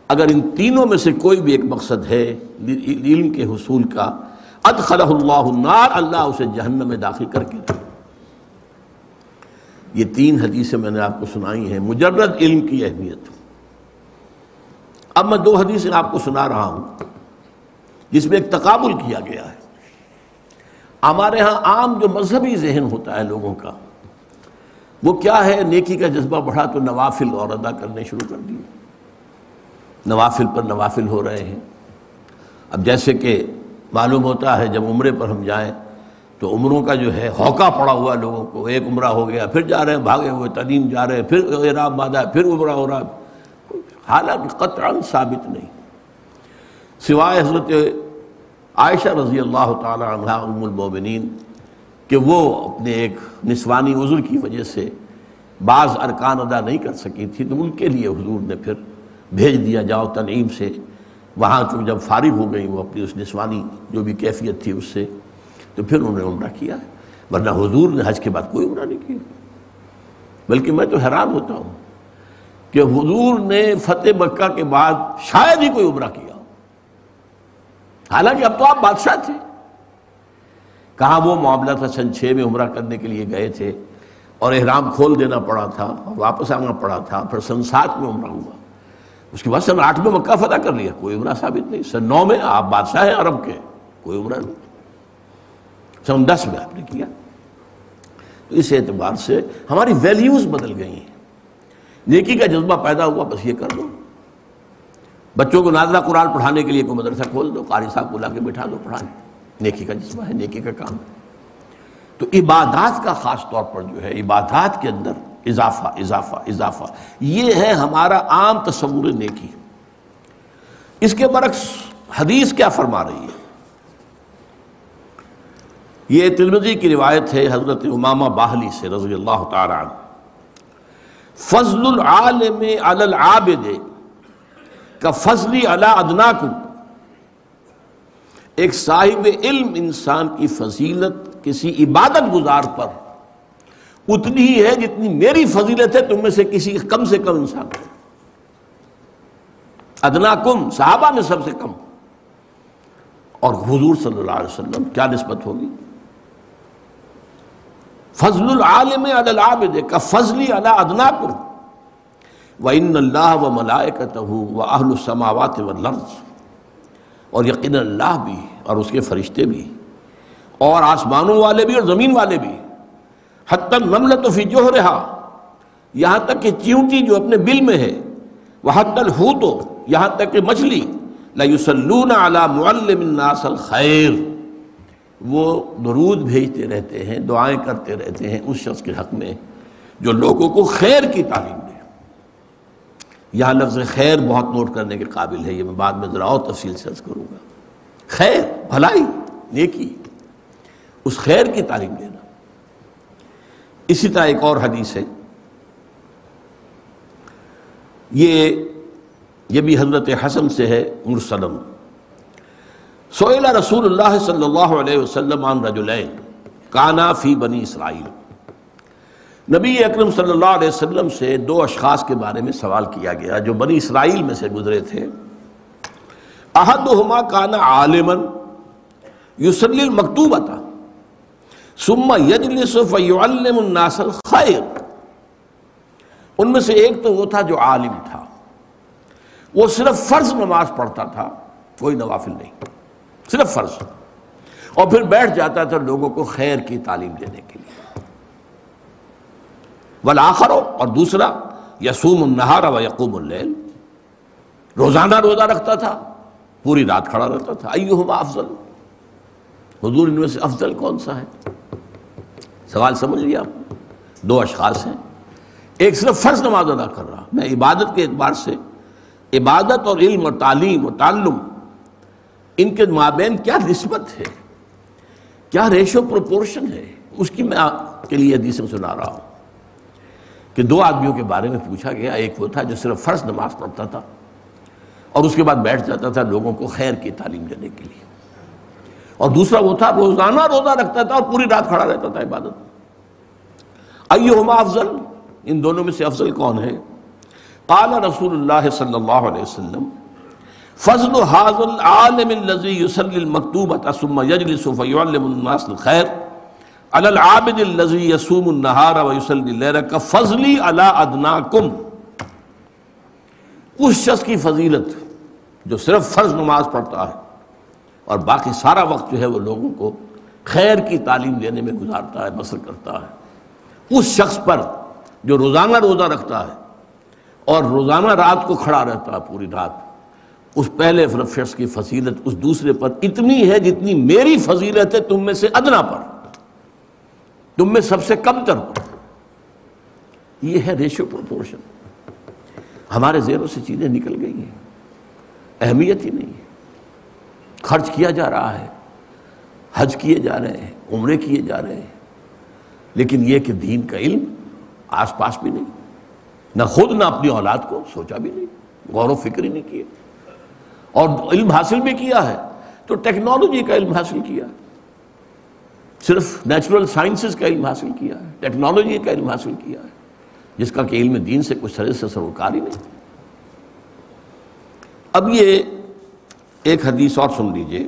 اگر ان تینوں میں سے کوئی بھی ایک مقصد ہے علم کے حصول کا، ادخلہ اللہ النار، اللہ اسے جہنم میں داخل کر کے یہ تین حدیثیں میں نے آپ کو سنائی ہیں۔ مجرد علم کی اہمیت۔ اب میں دو حدیثیں آپ کو سنا رہا ہوں، جس میں ایک تقابل کیا گیا ہے۔ ہمارے ہاں عام جو مذہبی ذہن ہوتا ہے لوگوں کا، وہ کیا ہے؟ نیکی کا جذبہ بڑھا تو نوافل اور ادا کرنے شروع کر دیے۔ نوافل پر نوافل ہو رہے ہیں۔ اب جیسے کہ معلوم ہوتا ہے جب عمرے پر ہم جائیں تو عمروں کا جو ہے ہوکا پڑا ہوا لوگوں کو۔ ایک عمرہ ہو گیا، پھر جا رہے ہیں، بھاگے ہوئے تعلیم جا رہے ہیں، پھر اعراب مادہ پھر عمرہ ہو رہا ہے۔ حالانکہ قطعا ثابت نہیں۔ سوائے حضرت عائشہ رضی اللہ تعالی عنہ ام المومنین کہ وہ اپنے ایک نسوانی عذر کی وجہ سے بعض ارکان ادا نہیں کر سکی تھی، تو ان کے لیے حضور نے پھر بھیج دیا، جاؤ تنعیم سے۔ وہاں چونکہ جب فارغ ہو گئی وہ اپنی اس نسوانی جو بھی کیفیت تھی اس سے، تو پھر انہوں نے عمرہ کیا۔ ورنہ حضور نے حج کے بعد کوئی عمرہ نہیں کیا۔ بلکہ میں تو حیران ہوتا ہوں۔ کہ حضور نے فتح مکہ کے بعد شاید ہی کوئی عمرہ کیا۔ حالانکہ اب تو آپ بادشاہ تھے۔ کہاں وہ معاملہ تھا سن چھ میں عمرہ کرنے کے لیے گئے تھے اور احرام کھول دینا پڑا تھا اور واپس آنا پڑا تھا، پھر سن سات میں عمرہ ہوا۔ اس کے بعد سن آٹھ میں مکہ فتح کر لیا، کوئی عمرہ ثابت نہیں۔ سن نو میں آپ بادشاہ ہیں عرب کے، کوئی عمرہ نہیں۔ سن دس میں آپ نے کیا۔ تو اس اعتبار سے ہماری ویلیوز بدل گئی ہیں۔ نیکی کا جذبہ پیدا ہوا، بس یہ کر دو۔ بچوں کو نازلہ قرآن پڑھانے کے لیے کوئی مدرسہ کھول دو، قاری صاحب کو لا کے بٹھا دو پڑھانے نیکی کا جسم ہے، نیکی کا کام۔ ہے تو عبادات کا خاص طور پر جو ہے، عبادات کے اندر اضافہ اضافہ اضافہ۔ یہ ہے ہمارا عام تصور نیکی۔ اس کے برعکس حدیث کیا فرما رہی ہے؟ یہ ترمزی کی روایت ہے، حضرت امامہ باہلی سے رضی اللہ تعالی عنہ۔ فضل العالم علی العابد، کا فضلی علی ادناکم۔ ایک صاحب علم انسان کی فضیلت کسی عبادت گزار پر اتنی ہی ہے جتنی میری فضیلت ہے، تم میں سے کسی کم سے کم انسان ادنا کم صحابہ میں سب سے کم۔ اور حضور صلی اللہ علیہ وسلم، کیا نسبت ہوگی؟ فضل العالم علی العابد، کا فضلی علی ادنا کم وَإِنَّ اللَّهَ وَمَلَائِكَتَهُ وَأَهْلُ السَّمَاوَاتِ وَالْأَرْضِ۔ اور یقین اللہ بھی اور اس کے فرشتے بھی۔ اور آسمانوں والے بھی اور زمین والے بھی۔ حتی النملت فی جوہرہا۔ یہاں تک کہ چیونٹی جو اپنے بل میں ہے۔ وہ حتی الحوتو۔ یہاں تک کہ مچھلی۔ لَيُسَلُّونَ عَلَى مُعَلِّمِ النَّاسَ الْخَيْرِ وہ درود بھیجتے رہتے ہیں، دعائیں کرتے رہتے ہیں اس شخص کے حق میں جو لوگوں کو خیر کی تعلیم دے۔ یہاں لفظ خیر بہت نوٹ کرنے کے قابل ہے، یہ میں بعد میں ذرا اور تفصیل سے عرض کروں گا۔ خیر، بھلائی، نیکی، اس خیر کی تعلیم دینا۔ اسی طرح ایک اور حدیث ہے۔ یہ یہ بھی حضرت حسن سے ہے، مرسلم۔ سوئلہ رسول اللہ صلی اللہ علیہ وسلم عن رجلین کانا فی بنی اسرائیل۔ نبی اکرم صلی اللہ علیہ وسلم سے دو اشخاص کے بارے میں سوال کیا گیا، جو بنی اسرائیل میں سے گزرے تھے۔ احدہما کانا عالمن یسلی المکتوبتا ثم یجلس فیعلم الناس الخیر۔ ان میں سے ایک تو وہ تھا جو عالم تھا۔ وہ صرف فرض نماز پڑھتا تھا، کوئی نوافل نہیں۔ صرف فرض۔ اور پھر بیٹھ جاتا تھا لوگوں کو خیر کی تعلیم دینے کے لیے۔ والآخر اور دوسرا یسوم النہار و یقوم اللیل۔ روزانہ روزہ رکھتا تھا، پوری رات کھڑا رہتا تھا۔ ایہما افضل۔ حضور ان میں سے افضل کون سا ہے؟ سوال سمجھ لیا آپ دو اشخاص ہیں۔ ایک صرف فرض نماز ادا کر رہا، میں عبادت کے اعتبار سے عبادت اور علم اور تعلیم اور تعلم ان کے مابین کیا نسبت ہے؟ کیا ریشو پروپورشن ہے؟ اس کی میں آپ کے لیے حدیثیں سنا رہا ہوں کہ دو آدمیوں کے بارے میں پوچھا گیا۔ ایک وہ تھا جو صرف فرض نماز پڑھتا تھا اور اس کے بعد بیٹھ جاتا تھا لوگوں کو خیر کی تعلیم دینے کے لیے۔ اور دوسرا وہ تھا روزانہ روزہ رکھتا تھا اور پوری رات کھڑا رہتا تھا عبادت۔ ایہما افضل؟ ان دونوں میں سے افضل کون ہے؟ قال رسول اللہ صلی اللہ علیہ وسلم فضل حاض العالم الذي يصلي المكتوبة ثم يجلس فيعلم الناس الخير. على العابد الذي يصوم النهار ويصلي الليل كفضلي على ادناكم اس شخص کی فضیلت جو صرف فرض نماز پڑھتا ہے اور باقی سارا وقت جو ہے وہ لوگوں کو خیر کی تعلیم دینے میں گزارتا ہے، بسر کرتا ہے۔ اس شخص پر جو روزانہ روزہ رکھتا ہے اور روزانہ رات کو کھڑا رہتا ہے پوری رات اس پہلے شخص کی فضیلت اس دوسرے پر اتنی ہے جتنی میری فضیلت ہے تم میں سے ادنا پر۔ تم میں سب سے کم تر پر۔ یہ ہے ریشو پروپورشن ہمارے زیروں سے چیزیں نکل گئی ہیں۔ اہمیت ہی نہیں۔ خرچ کیا جا رہا ہے۔ حج کیے جا رہے ہیں۔ عمرے کیے جا رہے ہیں۔ لیکن یہ کہ دین کا علم آس پاس بھی نہیں۔ نہ خود نہ اپنی اولاد کو سوچا بھی نہیں۔ غور و فکر ہی نہیں کیا اور علم حاصل بھی کیا ہے تو ٹیکنالوجی کا علم حاصل کیا صرف نیچرل سائنسز کا علم حاصل کیا ہے، ٹیکنالوجی کا علم حاصل کیا ہے، جس کا کہ علم دین سے کچھ سرے سے سروکار ہی نہیں۔ اب یہ ایک حدیث اور سن لیجیے۔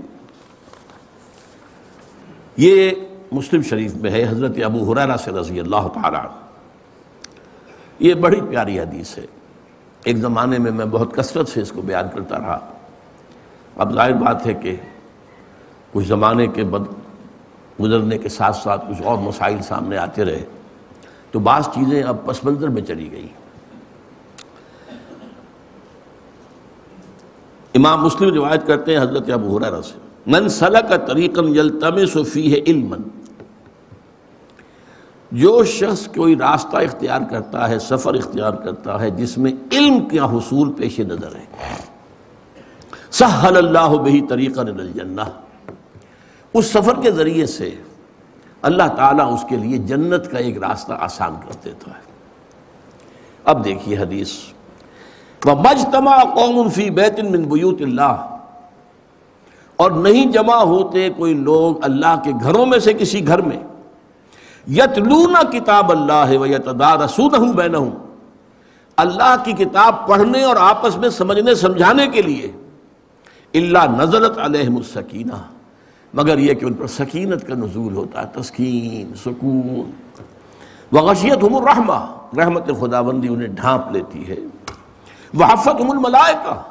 یہ مسلم شریف میں ہے، حضرت ابو حرارہ سے رضی اللہ تعالیٰ یہ بڑی پیاری حدیث ہے۔ ایک زمانے میں میں بہت کثرت سے اس کو بیان کرتا رہا۔ اب ظاہر بات ہے کہ کچھ زمانے کے بد گزرنے کے ساتھ ساتھ کچھ اور مسائل سامنے آتے رہے تو بعض چیزیں اب پس منظر میں چلی گئی۔ امام مسلم روایت کرتے ہیں حضرت ابو حرارہ سے، من سلک طریقا یلتمس فیہ علما جو شخص کوئی راستہ اختیار کرتا ہے، سفر اختیار کرتا ہے، جس میں علم کا حصول پیش نظر ہے۔ سہل اللہ بہی طریقہ الجنہ۔ اس سفر کے ذریعے سے اللہ تعالیٰ اس کے لیے جنت کا ایک راستہ آسان کر دیتا ہے۔ اب دیکھیے حدیث۔ مجتما قوم فی بیت من بیوت اللہ اور نہیں جمع ہوتے کوئی لوگ اللہ کے گھروں میں سے کسی گھر میں۔ یتلون کتاب اللہ و یتدارسونہ بینہم۔ اللہ کی کتاب پڑھنے اور آپس میں سمجھنے، سمجھانے کے لیے اللہ نزلت علیہم السکینہ۔ مگر یہ کہ ان پر سکینت کا نزول ہوتا ہے، تسکین، سکون۔ وغشیت ہم الرحمہ، رحمت خدا بندی انہیں ڈھانپ لیتی ہے۔ وحفت ہم الملائکہ،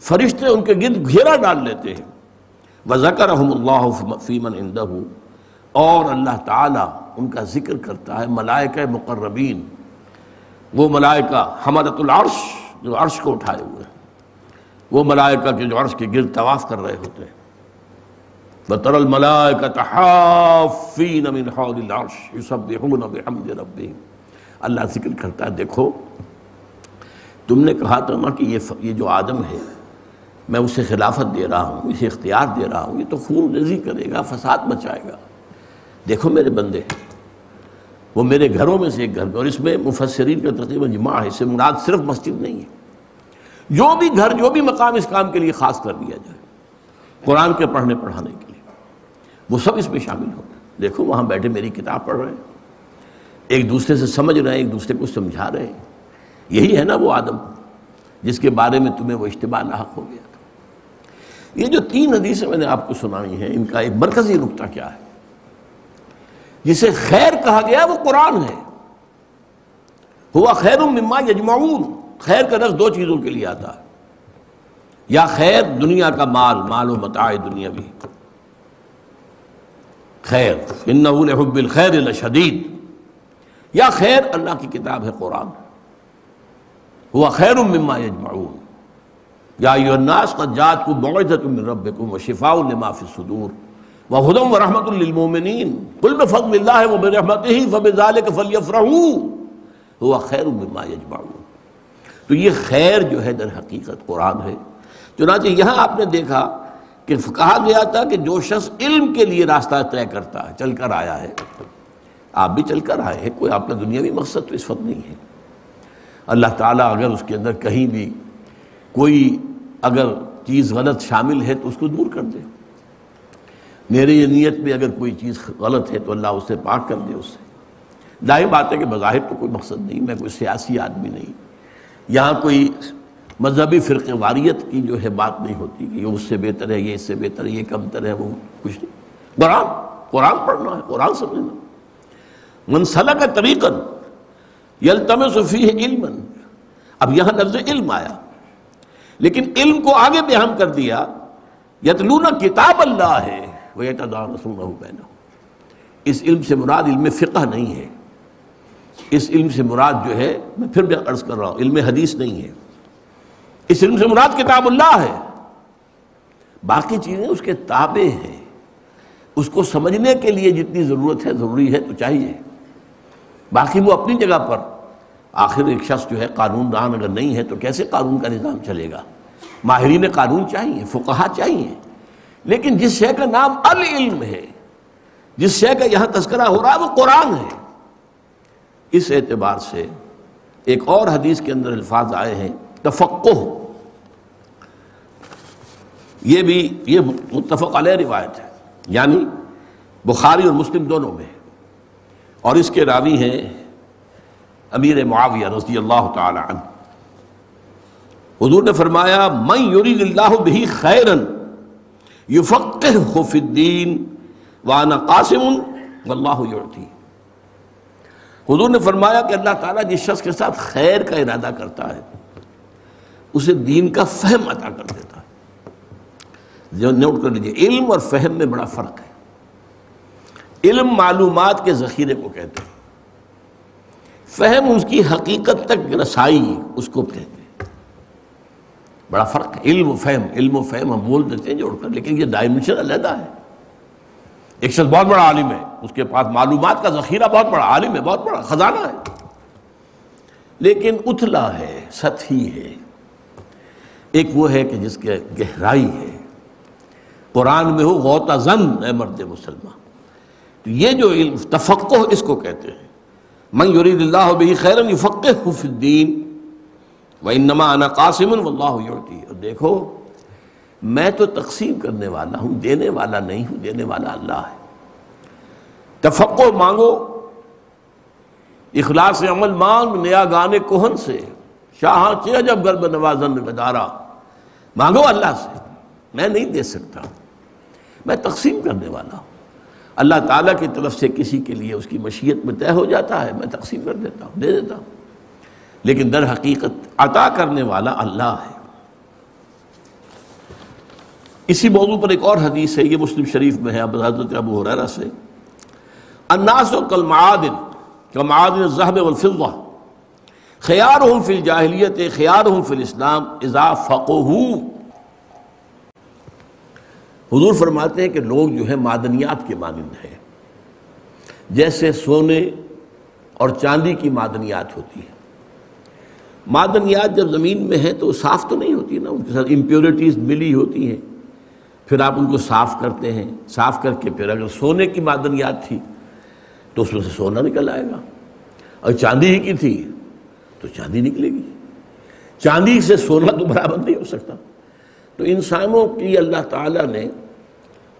فرشتے ان کے گرد گھیرا ڈال لیتے ہیں۔ وَذَكَرَهُمُ اللَّهُ فِي مَنْ عِنْدَهُ اور اللہ تعالیٰ ان کا ذکر کرتا ہے، ملائکہ مقربین۔ وہ ملائکہ حمدت العرش، جو عرش کو اٹھائے ہوئے ہیں۔ وہ ملائکہ کے جو عرش کے گرد طواف کر رہے ہوتے ہیں۔ بطر الملائکہ من حول العرش یسبحون بحمد ربهم۔ اللہ ذکر کرتا ہے، دیکھو، تم نے کہا تھا نا کہ یہ جو آدم ہے، میں اسے خلافت دے رہا ہوں، اسے اختیار دے رہا ہوں، یہ تو خون رضی کرے گا، فساد بچائے گا۔ دیکھو میرے بندے، وہ میرے گھروں میں سے ایک گھر میں، اور اس میں مفسرین کا تقریباً جمع ہے، اس سے مراد صرف مسجد نہیں ہے۔ جو بھی گھر، جو بھی مقام اس کام کے لیے خاص کر دیا جائے، قرآن کے پڑھنے، پڑھانے کے لیے، وہ سب اس میں شامل ہوں۔ دیکھو، وہاں بیٹھے میری کتاب پڑھ رہے ہیں۔ ایک دوسرے سے سمجھ رہے ہیں، ایک دوسرے کو سمجھا رہے ہیں۔ یہی ہے نا وہ آدم، جس کے بارے میں تمہیں وہ اجتماع لاحق ہو گیا تھا۔ یہ جو تین حدیثیں میں نے آپ کو سنائی ہیں، ان کا ایک مرکزی نقطہ کیا ہے؟ جسے خیر کہا گیا، وہ قرآن ہے۔ ہوا خیر مما یجمعون۔ خیر کا رس دو چیزوں کے لیے آتا۔ ہے یا خیر دنیا کا مال مال و متاع دنیا بھی۔ خیر، انہو لحب الخیر لشدید۔ یا خیر اللہ کی کتاب ہے قرآن۔ ہوا خیر مما یجمعون۔ یا ایو الناس قد جاتکم موعظت من ربکم و شفاء لما فی الصدور۔ وَهُدًى وَرَحْمَةٌ لِّلْمُؤْمِنِينَ قُلْ بِفَضْلِ اللَّهِ وَبِرَحْمَتِهِ فَبِذَلِكَ فَلْيَفْرَحُوا هُوَ خَيْرٌ مِّمَّا يَجْمَعُونَ تو یہ خیر جو ہے در حقیقت قرآن ہے۔ چنانچہ یہاں آپ نے دیکھا کہ کہا گیا تھا کہ جو شخص علم کے لیے راستہ طے کرتا ہے، چل کر آیا ہے۔ آپ بھی چل کر آئے ہیں، کوئی آپ کا دنیاوی مقصد تو اس وقت نہیں ہے۔ اللہ تعالیٰ اگر اس کے اندر کہیں بھی کوئی اگر چیز غلط شامل ہے تو اس کو دور کر دے۔ میری نیت میں اگر کوئی چیز غلط ہے تو اللہ اسے پاک کر دے اس سے۔ ظاہر بات ہے کہ بظاہر تو کوئی مقصد نہیں، میں کوئی سیاسی آدمی نہیں۔ یہاں کوئی مذہبی فرق واریت کی جو ہے بات نہیں ہوتی کہ یہ اس سے بہتر ہے، یہ اس سے بہتر ہے، یہ کم تر ہے، وہ کچھ نہیں۔ قرآن قرآن پڑھنا ہے، قرآن سمجھنا۔ منسلہ کا طریقہ یلتم صفی علم اب یہاں لفظ علم آیا۔ لیکن علم کو آگے بیان کر دیا، یتلون کتاب اللہ ہے اس علم سے مراد علم فقہ نہیں ہے۔ اس علم سے مراد جو ہے، میں پھر بھی عرض کر رہا ہوں، علم حدیث نہیں ہے۔ اس علم سے مراد کتاب اللہ ہے۔ باقی چیزیں اس کے تابع ہیں۔ اس کو سمجھنے کے لیے جتنی ضرورت ہے، ضروری ہے تو چاہیے۔ باقی وہ اپنی جگہ پر۔ آخر ایک شخص جو ہے، قانون دان اگر نہیں ہے، تو کیسے قانون کا نظام چلے گا؟ ماہرین قانون چاہیے، فقہا چاہیے۔ لیکن جس شے کا نام العلم ہے، جس شے کا یہاں تذکرہ ہو رہا ہے، وہ قرآن ہے۔ اس اعتبار سے ایک اور حدیث کے اندر الفاظ آئے ہیں، تفقہ۔ یہ بھی، یہ متفق علیہ روایت ہے۔ یعنی بخاری اور مسلم دونوں میں۔ اور اس کے راوی ہیں امیر معاویہ رضی اللہ تعالی عنہ۔ حضور نے فرمایا میں یرید اللہ بھی خیرن یفقہ فی الدین وانا قاسم واللہ یعطی. حضور نے فرمایا کہ اللہ تعالیٰ جس شخص کے ساتھ خیر کا ارادہ کرتا ہے، اسے دین کا فہم عطا کر دیتا ہے۔ جو نوٹ کر لیجیے، علم اور فہم میں بڑا فرق ہے۔ علم معلومات کے ذخیرے کو کہتے ہیں۔ فہم اس کی حقیقت تک رسائی اس کو کہتے ہیں۔ بڑا فرق ہے۔ علم و فہم، علم و فہم ہم بول دیتے ہیں، جوڑ کر، لیکن یہ ڈائمنشن علیحدہ ہے۔ ایک شخص بہت بڑا عالم ہے، اس کے پاس معلومات کا ذخیرہ بہت بڑا عالم ہے، بہت بڑا خزانہ ہے۔ لیکن اتلا ہے، سطحی ہے۔ ایک وہ ہے کہ جس کے گہرائی ہے۔ قرآن میں ہو غوطہ زن اے مرد مسلمان۔ تو یہ جو علم، تفقہ اس کو کہتے ہیں۔ من یرید اللہ بھی خیرن یفقہ فی الدین وَإِنَّمَا أَنَا قَاسِمٌ وَاللَّهُ يُعْتِي اور دیکھو میں تو تقسیم کرنے والا ہوں، دینے والا نہیں ہوں، دینے والا اللہ ہے۔ تفقع مانگو، اخلاص عمل مانگ، نیا گانے کوہن سے، شاہ چیا جب گرب نوازن میں مانگو اللہ سے، میں نہیں دے سکتا۔ میں تقسیم کرنے والا ہوں۔ اللہ تعالیٰ کی طرف سے کسی کے لیے اس کی مشیت میں طے ہو جاتا ہے، میں تقسیم کر دیتا ہوں، دے دیتا ہوں۔ لیکن در حقیقت عطا کرنے والا اللہ ہے۔ اسی موضوع پر ایک اور حدیث ہے، یہ مسلم شریف میں ہے حضرت ابو حریرہ سے۔ الناس و کل معادن کمعادن الذهب والفضہ خیارہم فی الجاہلیت، خیارہم فی الاسلام، اذا فقہو۔ حضور فرماتے ہیں کہ لوگ جو ہے معدنیات کے مانند ہیں۔ جیسے سونے اور چاندی کی معدنیات ہوتی ہیں۔ معدنیات جب زمین میں ہیں تو صاف تو نہیں ہوتی نا، ان کے ساتھ امپیورٹیز ملی ہوتی ہیں۔ پھر آپ ان کو صاف کرتے ہیں، صاف کر کے پھر اگر سونے کی معدنیات تھی تو اس میں سے سونا نکل آئے گا۔ اور چاندی ہی کی تھی تو چاندی نکلے گی۔ چاندی سے سونا تو برابر نہیں ہو سکتا۔ تو انسانوں کی اللہ تعالیٰ نے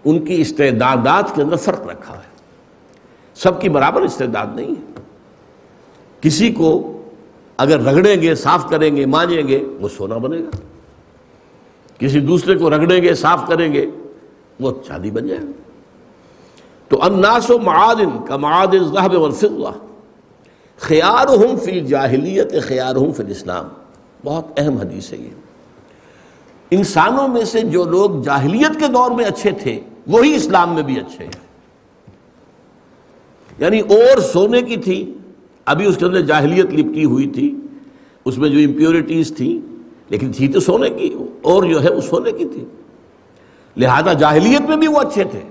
ان کی استعدادات کے اندر فرق رکھا ہے۔ سب کی برابر استعداد نہیں ہے۔ کسی کو اگر رگڑیں گے، صاف کریں گے مانیں گے، وہ سونا بنے گا۔ کسی دوسرے کو رگڑیں گے، صاف کریں گے، وہ چاندی بن جائے۔ گا تو الناس و معادن کا معادن ذہب والفضہ۔ خیارہم فی الجاہلیت، خیارہم فی الاسلام۔ بہت اہم حدیث ہے یہ۔ انسانوں میں سے جو لوگ جاہلیت کے دور میں اچھے تھے، وہی اسلام میں بھی اچھے ہیں۔ یعنی اور سونے کی تھی، ابھی اس کے اندر جاہلیت لپٹی ہوئی تھی، اس میں جو امپیورٹیز تھیں لیکن تھی تو سونے کی، اور جو ہے وہ سونے کی تھی۔ لہذا جاہلیت میں بھی وہ اچھے تھے،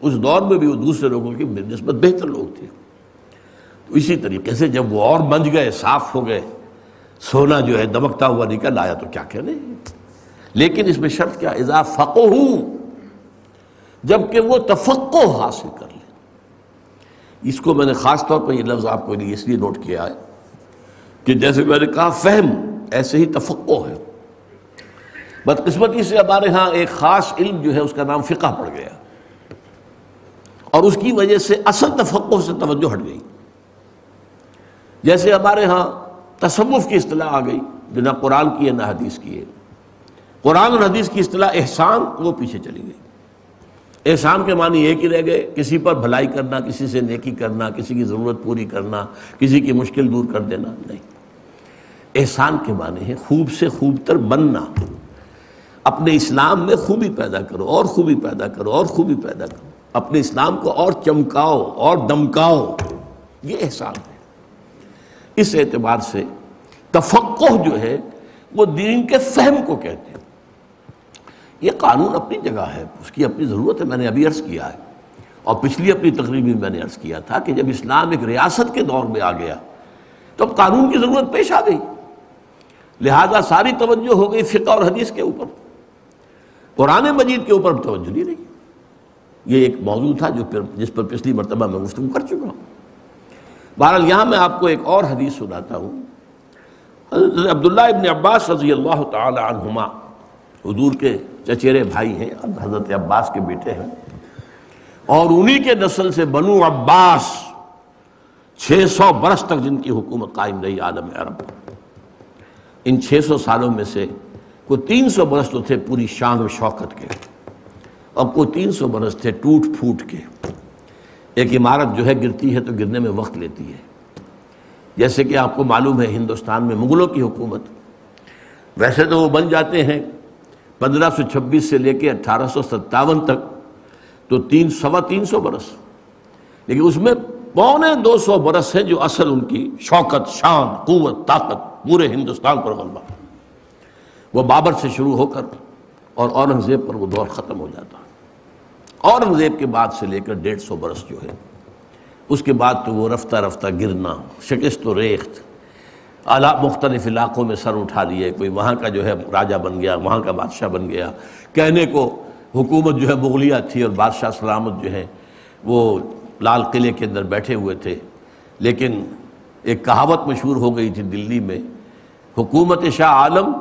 اس دور میں بھی وہ دوسرے لوگوں کی نسبت بہتر لوگ تھے۔ تو اسی طریقے سے جب وہ اور بنج گئے، صاف ہو گئے، سونا جو ہے دمکتا ہوا نکل آیا تو کیا کہنے لیکن اس میں شرط کیا؟ اضافہ ہوں جبکہ وہ تفقو حاصل کر لیں اس کو میں نے خاص طور پر یہ لفظ آپ کو اس لیے نوٹ کیا ہے کہ جیسے میں نے کہا، فہم۔ ایسے ہی تفقع ہے۔ بدقسمتی سے ہمارے ہاں ایک خاص علم جو ہے اس کا نام فقہ پڑ گیا۔ اور اس کی وجہ سے اصل تفقع سے توجہ ہٹ گئی۔ جیسے ہمارے ہاں تصوف کی اصطلاح آ گئی بنا قرآن کی ہے، نہ حدیث کی ہے۔ قرآن اور حدیث کی اصطلاح احسان، وہ پیچھے چلی گئی۔ احسان کے معنی ایک ہی رہ گئے، کسی پر بھلائی کرنا، کسی سے نیکی کرنا، کسی کی ضرورت پوری کرنا، کسی کی مشکل دور کر دینا، نہیں۔ احسان کے معنی ہے خوب سے خوب تر بننا۔ اپنے اسلام میں خوبی پیدا کرو، اور خوبی پیدا کرو، اور خوبی پیدا کرو۔ اپنے اسلام کو اور چمکاؤ، اور دمکاؤ۔ یہ احسان ہے۔ اس اعتبار سے تفقہ جو ہے، وہ دین کے فہم کو کہتے ہیں۔ یہ قانون اپنی جگہ ہے، اس کی اپنی ضرورت ہے، میں نے ابھی عرض کیا ہے۔ اور پچھلی اپنی تقریب میں میں نے عرض کیا تھا کہ جب اسلام ایک ریاست کے دور میں آ گیا، تو اب قانون کی ضرورت پیش آ گئی۔ لہذا ساری توجہ ہو گئی فقہ اور حدیث کے اوپر۔ قرآن مجید کے اوپر توجہ نہیں رہی۔ یہ ایک موضوع تھا جو جس پر پچھلی مرتبہ میں گفتگو کر چکا ہوں۔ بہرحال یہاں میں آپ کو ایک اور حدیث سناتا ہوں۔ حضرت عبداللہ ابن عباس رضی اللہ تعالی عنہما، حضور کے چچیرے بھائی ہیں، حضرت عباس کے بیٹے ہیں۔ اور انہی کے نسل سے بنو عباس، چھ سو برس تک جن کی حکومت قائم رہی عالم عرب۔ پر ان چھ سو سالوں میں سے کوئی تین سو برس تو تھے پوری شان و شوکت کے اور کوئی تین سو برس تھے ٹوٹ پھوٹ کے۔ ایک عمارت جو ہے گرتی ہے تو گرنے میں وقت لیتی ہے۔ جیسے کہ آپ کو معلوم ہے ہندوستان میں مغلوں کی حکومت، ویسے تو وہ بن جاتے ہیں۔ پندرہ سو چھبیس سے لے کے اٹھارہ سو ستاون تک تو تین، سوا تین سو برس۔ لیکن اس میں پونے دو سو برس ہے جو اصل ان کی شوکت، شان، قوت، طاقت۔ پورے ہندوستان پر غلبہ۔ وہ بابر سے شروع ہو کر اور اورنگزیب پر وہ دور ختم ہو جاتا۔ اورنگزیب کے بعد سے لے کر ڈیڑھ سو برس جو ہے، اس کے بعد تو وہ رفتہ رفتہ گرنا، شکست و ریخت، اعلیٰ مختلف علاقوں میں سر اٹھا لیے۔ کوئی وہاں کا جو ہے راجہ بن گیا، وہاں کا بادشاہ بن گیا۔ کہنے کو حکومت جو ہے مغلیہ تھی اور بادشاہ سلامت جو ہے، وہ لال قلعے کے اندر بیٹھے ہوئے تھے۔ لیکن ایک کہاوت مشہور ہو گئی تھی دلی میں۔ حکومت شاہ عالم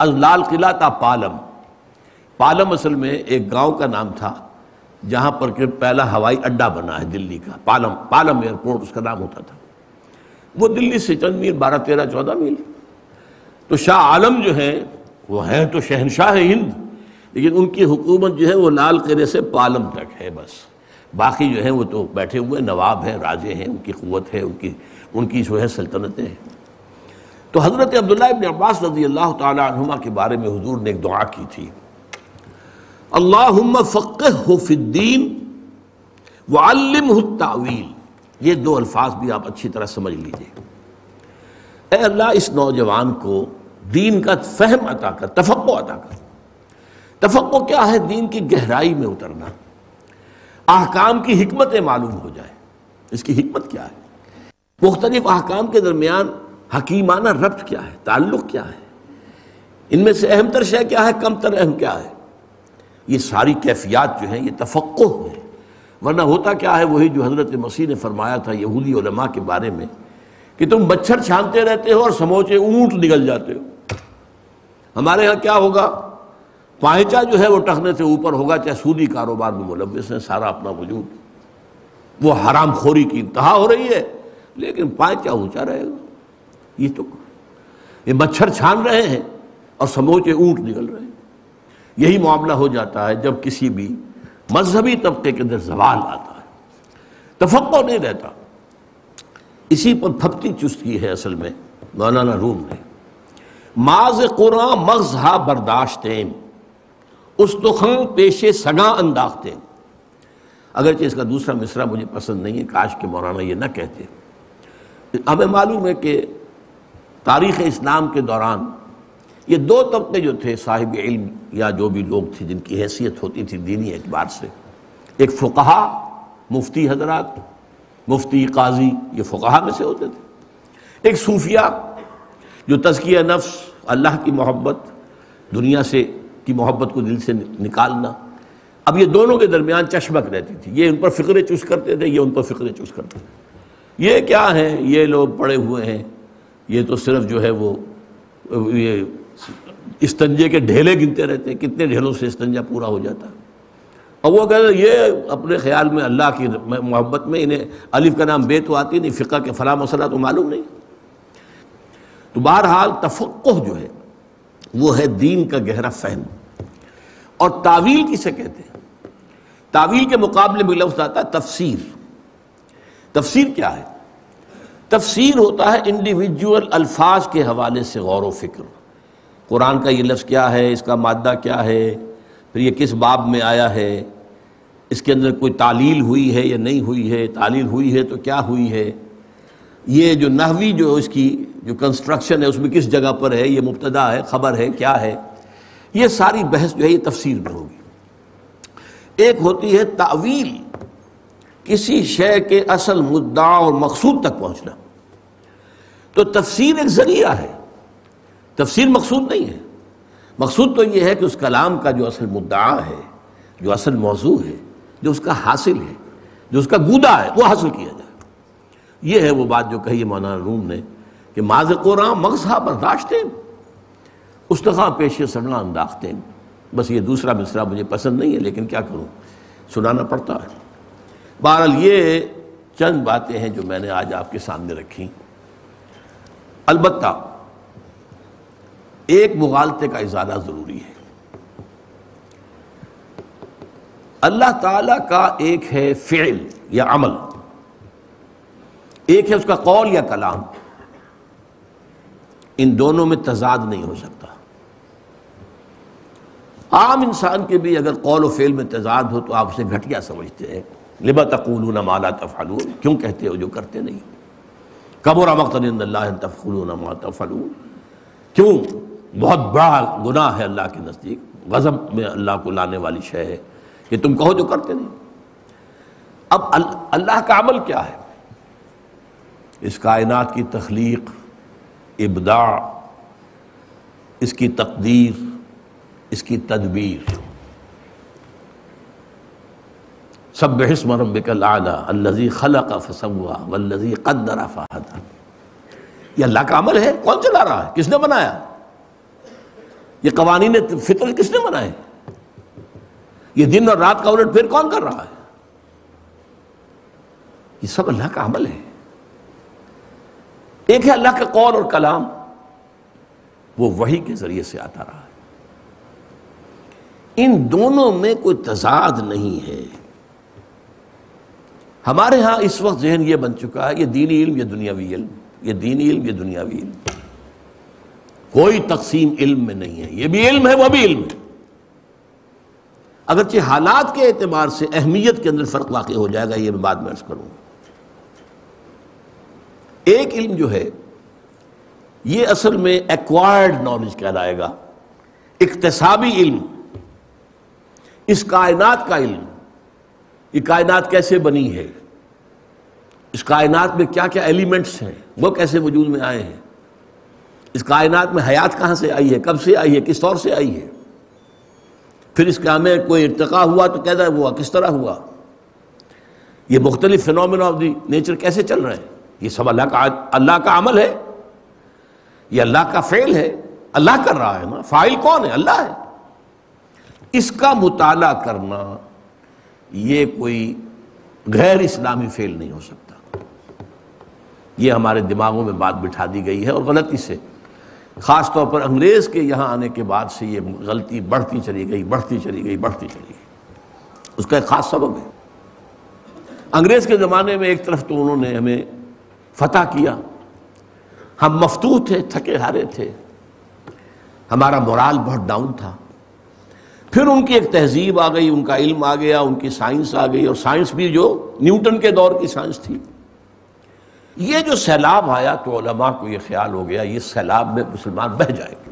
از لال قلعہ تا پالم. پالم اصل میں ایک گاؤں کا نام تھا، جہاں پر کہ پہلا ہوائی اڈا بنا ہے دلی کا. پالم پالم ایئرپورٹ اس کا نام ہوتا تھا. وہ دلی سے چند میل، بارہ تیرہ چودہ میل. تو شاہ عالم جو ہیں، وہ ہیں تو شہنشاہ ہند، لیکن ان کی حکومت جو ہے، وہ لال قلعے سے پالم تک ہے بس. باقی جو ہیں، وہ تو بیٹھے ہوئے نواب ہیں، راجے ہیں، ان کی قوت ہے، ان کی ان کی جو ہے سلطنتیں ہیں. تو حضرت عبداللہ ابن عباس رضی اللہ تعالی عنہما کے بارے میں حضور نے ایک دعا کی تھی۔ اللہم فقہ فی الدین وعلمہ التعویل۔ یہ دو الفاظ بھی آپ اچھی طرح سمجھ لیجیے۔ اے اللہ، اس نوجوان کو دین کا فہم عطا کر تفقع عطا کر۔ تفقع کیا ہے؟ دین کی گہرائی میں اترنا۔ احکام کی حکمتیں معلوم ہو جائے اس کی حکمت کیا ہے؟ مختلف احکام کے درمیان حکیمانہ ربط کیا ہے؟ تعلق کیا ہے؟ ان میں سے اہم تر شے کیا ہے؟ کم تر اہم کیا ہے؟ یہ ساری کیفیات جو ہیں، یہ تفقع ہے ورنہ ہوتا کیا ہے؟ وہی جو حضرت مسیح نے فرمایا تھا یہودی علماء کے بارے میں کہ تم مچھر چھانتے رہتے ہو اور سموچے اونٹ نگل جاتے ہو۔ ہمارے ہاں کیا ہوگا؟ پائچا جو ہے وہ ٹکنے سے اوپر ہوگا، چاہے سودی کاروبار میں ملوث ہے سارا اپنا وجود۔ وہ حرام خوری کی انتہا ہو رہی ہے، لیکن پائچا اونچا رہے گا۔ یہ تو یہ مچھر چھان رہے ہیں اور سموچے اونٹ نکل رہے ہیں۔ یہی معاملہ ہو جاتا ہے جب کسی بھی مذہبی طبقے کے اندر زوال آتا ہے۔ تفقع نہیں رہتا۔ اسی پر پھپتی چستی ہے اصل میں مولانا روم نے۔ ماز قرآن مغز ہا برداشتین، اس پیشے سگاں انداختے اگرچہ اس کا دوسرا مصرع مجھے پسند نہیں ہے، کاش کے مولانا یہ نہ کہتے۔ ہمیں معلوم ہے کہ تاریخ اسلام کے دوران یہ دو طبقے جو تھے، صاحب علم یا جو بھی لوگ تھے جن کی حیثیت ہوتی تھی دینی اعتبار سے، ایک فقہا مفتی حضرات، مفتی قاضی، یہ فقہا میں سے ہوتے تھے۔ ایک صوفیہ جو تزکیہ نفس، اللہ کی محبت، دنیا سے کی محبت کو دل سے نکالنا۔ اب یہ دونوں کے درمیان چشمک رہتی تھی۔ یہ ان پر فکرے چوس کرتے تھے، یہ ان پر فکرے چوس کرتے تھے۔ یہ کیا ہیں؟ یہ لوگ پڑے ہوئے ہیں۔ یہ تو صرف جو ہے وہ، یہ استنجے کے ڈھیلے گنتے رہتے ہیں، کتنے ڈھیلوں سے استنجا پورا ہو جاتا۔ اور وہ کہتے ہیں، یہ اپنے خیال میں اللہ کی محبت میں انہیں الف کا نام بے تو آتی نہیں، فقہ کے فلاں مسئلہ تو معلوم نہیں۔ تو بہرحال تفقہ جو ہے، وہ ہے دین کا گہرا فہم۔ اور تعویل کسے کہتے ہیں؟ تعویل کے مقابلے میں لفظ آتا ہے تفسیر۔ تفسیر کیا ہے؟ تفسیر ہوتا ہے انڈیویجول الفاظ کے حوالے سے غور و فکر۔ قرآن کا یہ لفظ کیا ہے؟ اس کا مادہ کیا ہے؟ پھر یہ کس باب میں آیا ہے؟ اس کے اندر کوئی تعلیل ہوئی ہے یا نہیں ہوئی ہے؟ تعلیل ہوئی ہے تو کیا ہوئی ہے؟ یہ جو نحوی جو اس کی جو کنسٹرکشن ہے، اس میں کس جگہ پر ہے؟ یہ مبتدا ہے، خبر ہے، کیا ہے؟ یہ ساری بحث جو ہے، یہ تفسیر میں ہوگی۔ ایک ہوتی ہے تعویل کسی شے کے اصل مدعا اور مقصود تک پہنچنا۔ تو تفسیر ایک ذریعہ ہے۔ تفسیر مقصود نہیں ہے۔ مقصود تو یہ ہے کہ اس کلام کا جو اصل مدعا ہے، جو اصل موضوع ہے، جو اس کا حاصل ہے، جو اس کا گودا ہے، وہ حاصل کیا جائے۔ یہ ہے وہ بات جو کہی مولانا روم نے کہ ماض قرآن مغزہ برداشتیں استخا پیش سڑنا انداختیں۔ بس یہ دوسرا مصرع مجھے پسند نہیں ہے، لیکن کیا کروں؟ سنانا پڑتا ہے۔ بہرحال یہ چند باتیں ہیں جو میں نے آج آپ کے سامنے رکھی۔ البتہ ایک مغالطے کا ازالہ ضروری ہے۔ اللہ تعالیٰ کا ایک ہے فعل یا عمل۔ ایک ہے اس کا قول یا کلام۔ ان دونوں میں تضاد نہیں ہو سکتا۔ عام انسان کے بھی اگر قول و فعل میں تضاد ہو تو آپ اسے گھٹیا سمجھتے ہیں۔ لبا تقولون ما لا تفعلون؟ کیوں کہتے ہو جو کرتے نہیں؟ قبر مقتد اللہ تفعلون ما تفعلون۔ کیوں؟ بہت بڑا گناہ ہے اللہ کے نزدیک۔ غضب میں اللہ کو لانے والی شے ہے۔ کہ تم کہو جو کرتے نہیں۔ اب اللہ کا عمل کیا ہے؟ اس کائنات کی تخلیق، ابداع، اس کی تقدیر، اس کی تدبیر۔ سب حسم ربک العلا الذي خلق فسوا والذي قدر فہدا یہ اللہ کا عمل ہے، کون چلا رہا ہے؟ کس نے بنایا؟ یہ قوانین فطر کس نے بنائے؟ یہ دن اور رات کا الٹ پھر کون کر رہا ہے؟ یہ سب اللہ کا عمل ہے۔ ایک ہے اللہ کا قول اور کلام، وہ وہی کے ذریعے سے آتا رہا ہے۔ ان دونوں میں کوئی تضاد نہیں ہے۔ ہمارے ہاں اس وقت ذہن یہ بن چکا ہے، یہ دینی علم، یہ دنیاوی علم۔ یہ دینی علم، یہ دنیاوی علم۔ کوئی تقسیم علم میں نہیں ہے۔ یہ بھی علم ہے، وہ بھی علم ہے۔ اگرچہ حالات کے اعتبار سے اہمیت کے اندر فرق واقع ہو جائے گا، یہ میں بعد میں عرض کروں۔ ایک علم جو ہے، یہ اصل میں ایکوائرڈ نالج کہلائے گا۔ اقتصابی علم۔ اس کائنات کا علم۔ یہ کائنات کیسے بنی ہے؟ اس کائنات میں کیا کیا ایلیمنٹس ہیں؟ وہ کیسے وجود میں آئے ہیں؟ اس کائنات میں حیات کہاں سے آئی ہے؟ کب سے آئی ہے؟ کس طور سے آئی ہے؟ پھر اس کا میں کوئی ارتقا ہوا تو کیسا ہوا کس طرح ہوا؟ یہ مختلف فنومنا آف دی نیچر کیسے چل رہے ہیں؟ یہ سب اللہ کا اللہ کا عمل ہے؟ یہ اللہ کا فعل ہے؟ اللہ کر رہا ہے نا؟ فائل کون ہے؟ اللہ ہے۔ اس کا مطالعہ کرنا یہ کوئی غیر اسلامی فعل نہیں ہو سکتا۔ یہ ہمارے دماغوں میں بات بٹھا دی گئی ہے اور غلطی سے۔ خاص طور پر انگریز کے یہاں آنے کے بعد سے یہ غلطی بڑھتی چلی گئی، بڑھتی چلی گئی، بڑھتی چلی گئی۔ اس کا ایک خاص سبب ہے۔ انگریز کے زمانے میں ایک طرف تو انہوں نے ہمیں فتح کیا۔ ہم مفتو تھے، تھکے ہارے تھے۔ ہمارا مورال بہت ڈاؤن تھا۔ پھر ان کی ایک تہذیب آ گئی، ان کا علم آ گیا، ان کی سائنس آ گئی اور سائنس بھی جو نیوٹن کے دور کی سائنس تھی۔ یہ جو سیلاب آیا تو علماء کو یہ خیال ہو گیا، یہ سیلاب میں مسلمان بہ جائے گے۔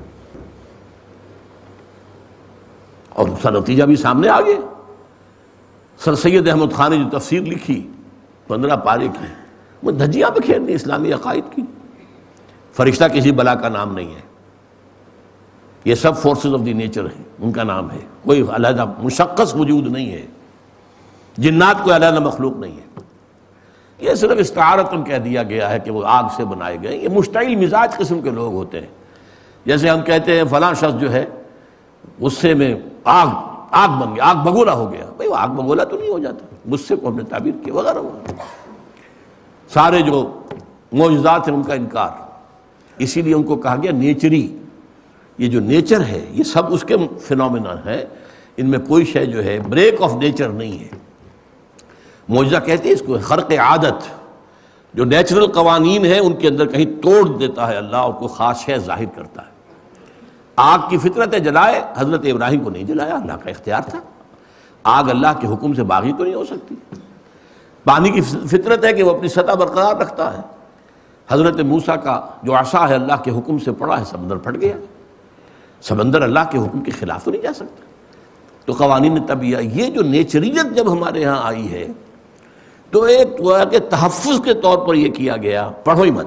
اور اس کا نتیجہ بھی سامنے آ گیا۔ سر سید احمد خان نے جو تفسیر لکھی، پندرہ پارے کی، وہ دھجیاں پہ کھیلنی اسلامی عقائد کی۔ فرشتہ کسی بلا کا نام نہیں ہے۔ یہ سب فورسز آف دی نیچر ہیں، ان کا نام ہے۔ کوئی علیحدہ مشخص وجود نہیں ہے۔ جنات کوئی علیحدہ مخلوق نہیں ہے۔ یہ صرف استعارتن کہہ دیا گیا ہے کہ وہ آگ سے بنائے گئے۔ یہ مشتعل مزاج قسم کے لوگ ہوتے ہیں۔ جیسے ہم کہتے ہیں فلاں شخص جو ہے، غصے میں آگ آگ بن گیا، آگ بگولا ہو گیا۔ بھائی وہ آگ بگولا تو نہیں ہو جاتا۔ غصے کو ہم نے تعبیر کیا، وغیرہ وغیرہ۔ سارے جو معجزات ہیں، ان کا انکار۔ اسی لیے ان کو کہا گیا نیچری۔ یہ جو نیچر ہے، یہ سب اس کے فنومنا ہے ان میں کوئی شے جو ہے، بریک آف نیچر نہیں ہے۔ معجزہ کہتے ہیں اس کو خرق عادت، جو نیچرل قوانین ہیں، ان کے اندر کہیں توڑ دیتا ہے اللہ اور کو خاص شے ظاہر کرتا ہے۔ آگ کی فطرت ہے جلائے، حضرت ابراہیم کو نہیں جلایا، اللہ کا اختیار تھا۔ آگ اللہ کے حکم سے باغی تو نہیں ہو سکتی۔ پانی کی فطرت ہے کہ وہ اپنی سطح برقرار رکھتا ہے۔ حضرت موسیٰ کا جو عصا ہے، اللہ کے حکم سے پڑا ہے، سمندر پھٹ گیا۔ سمندر اللہ کے حکم کے خلاف تو نہیں جا سکتا۔ تو قوانین تب یہ جو نیچریت جب ہمارے یہاں آئی ہے، تو ایک کہ تحفظ کے طور پر یہ کیا گیا۔ پڑھو ہی مت۔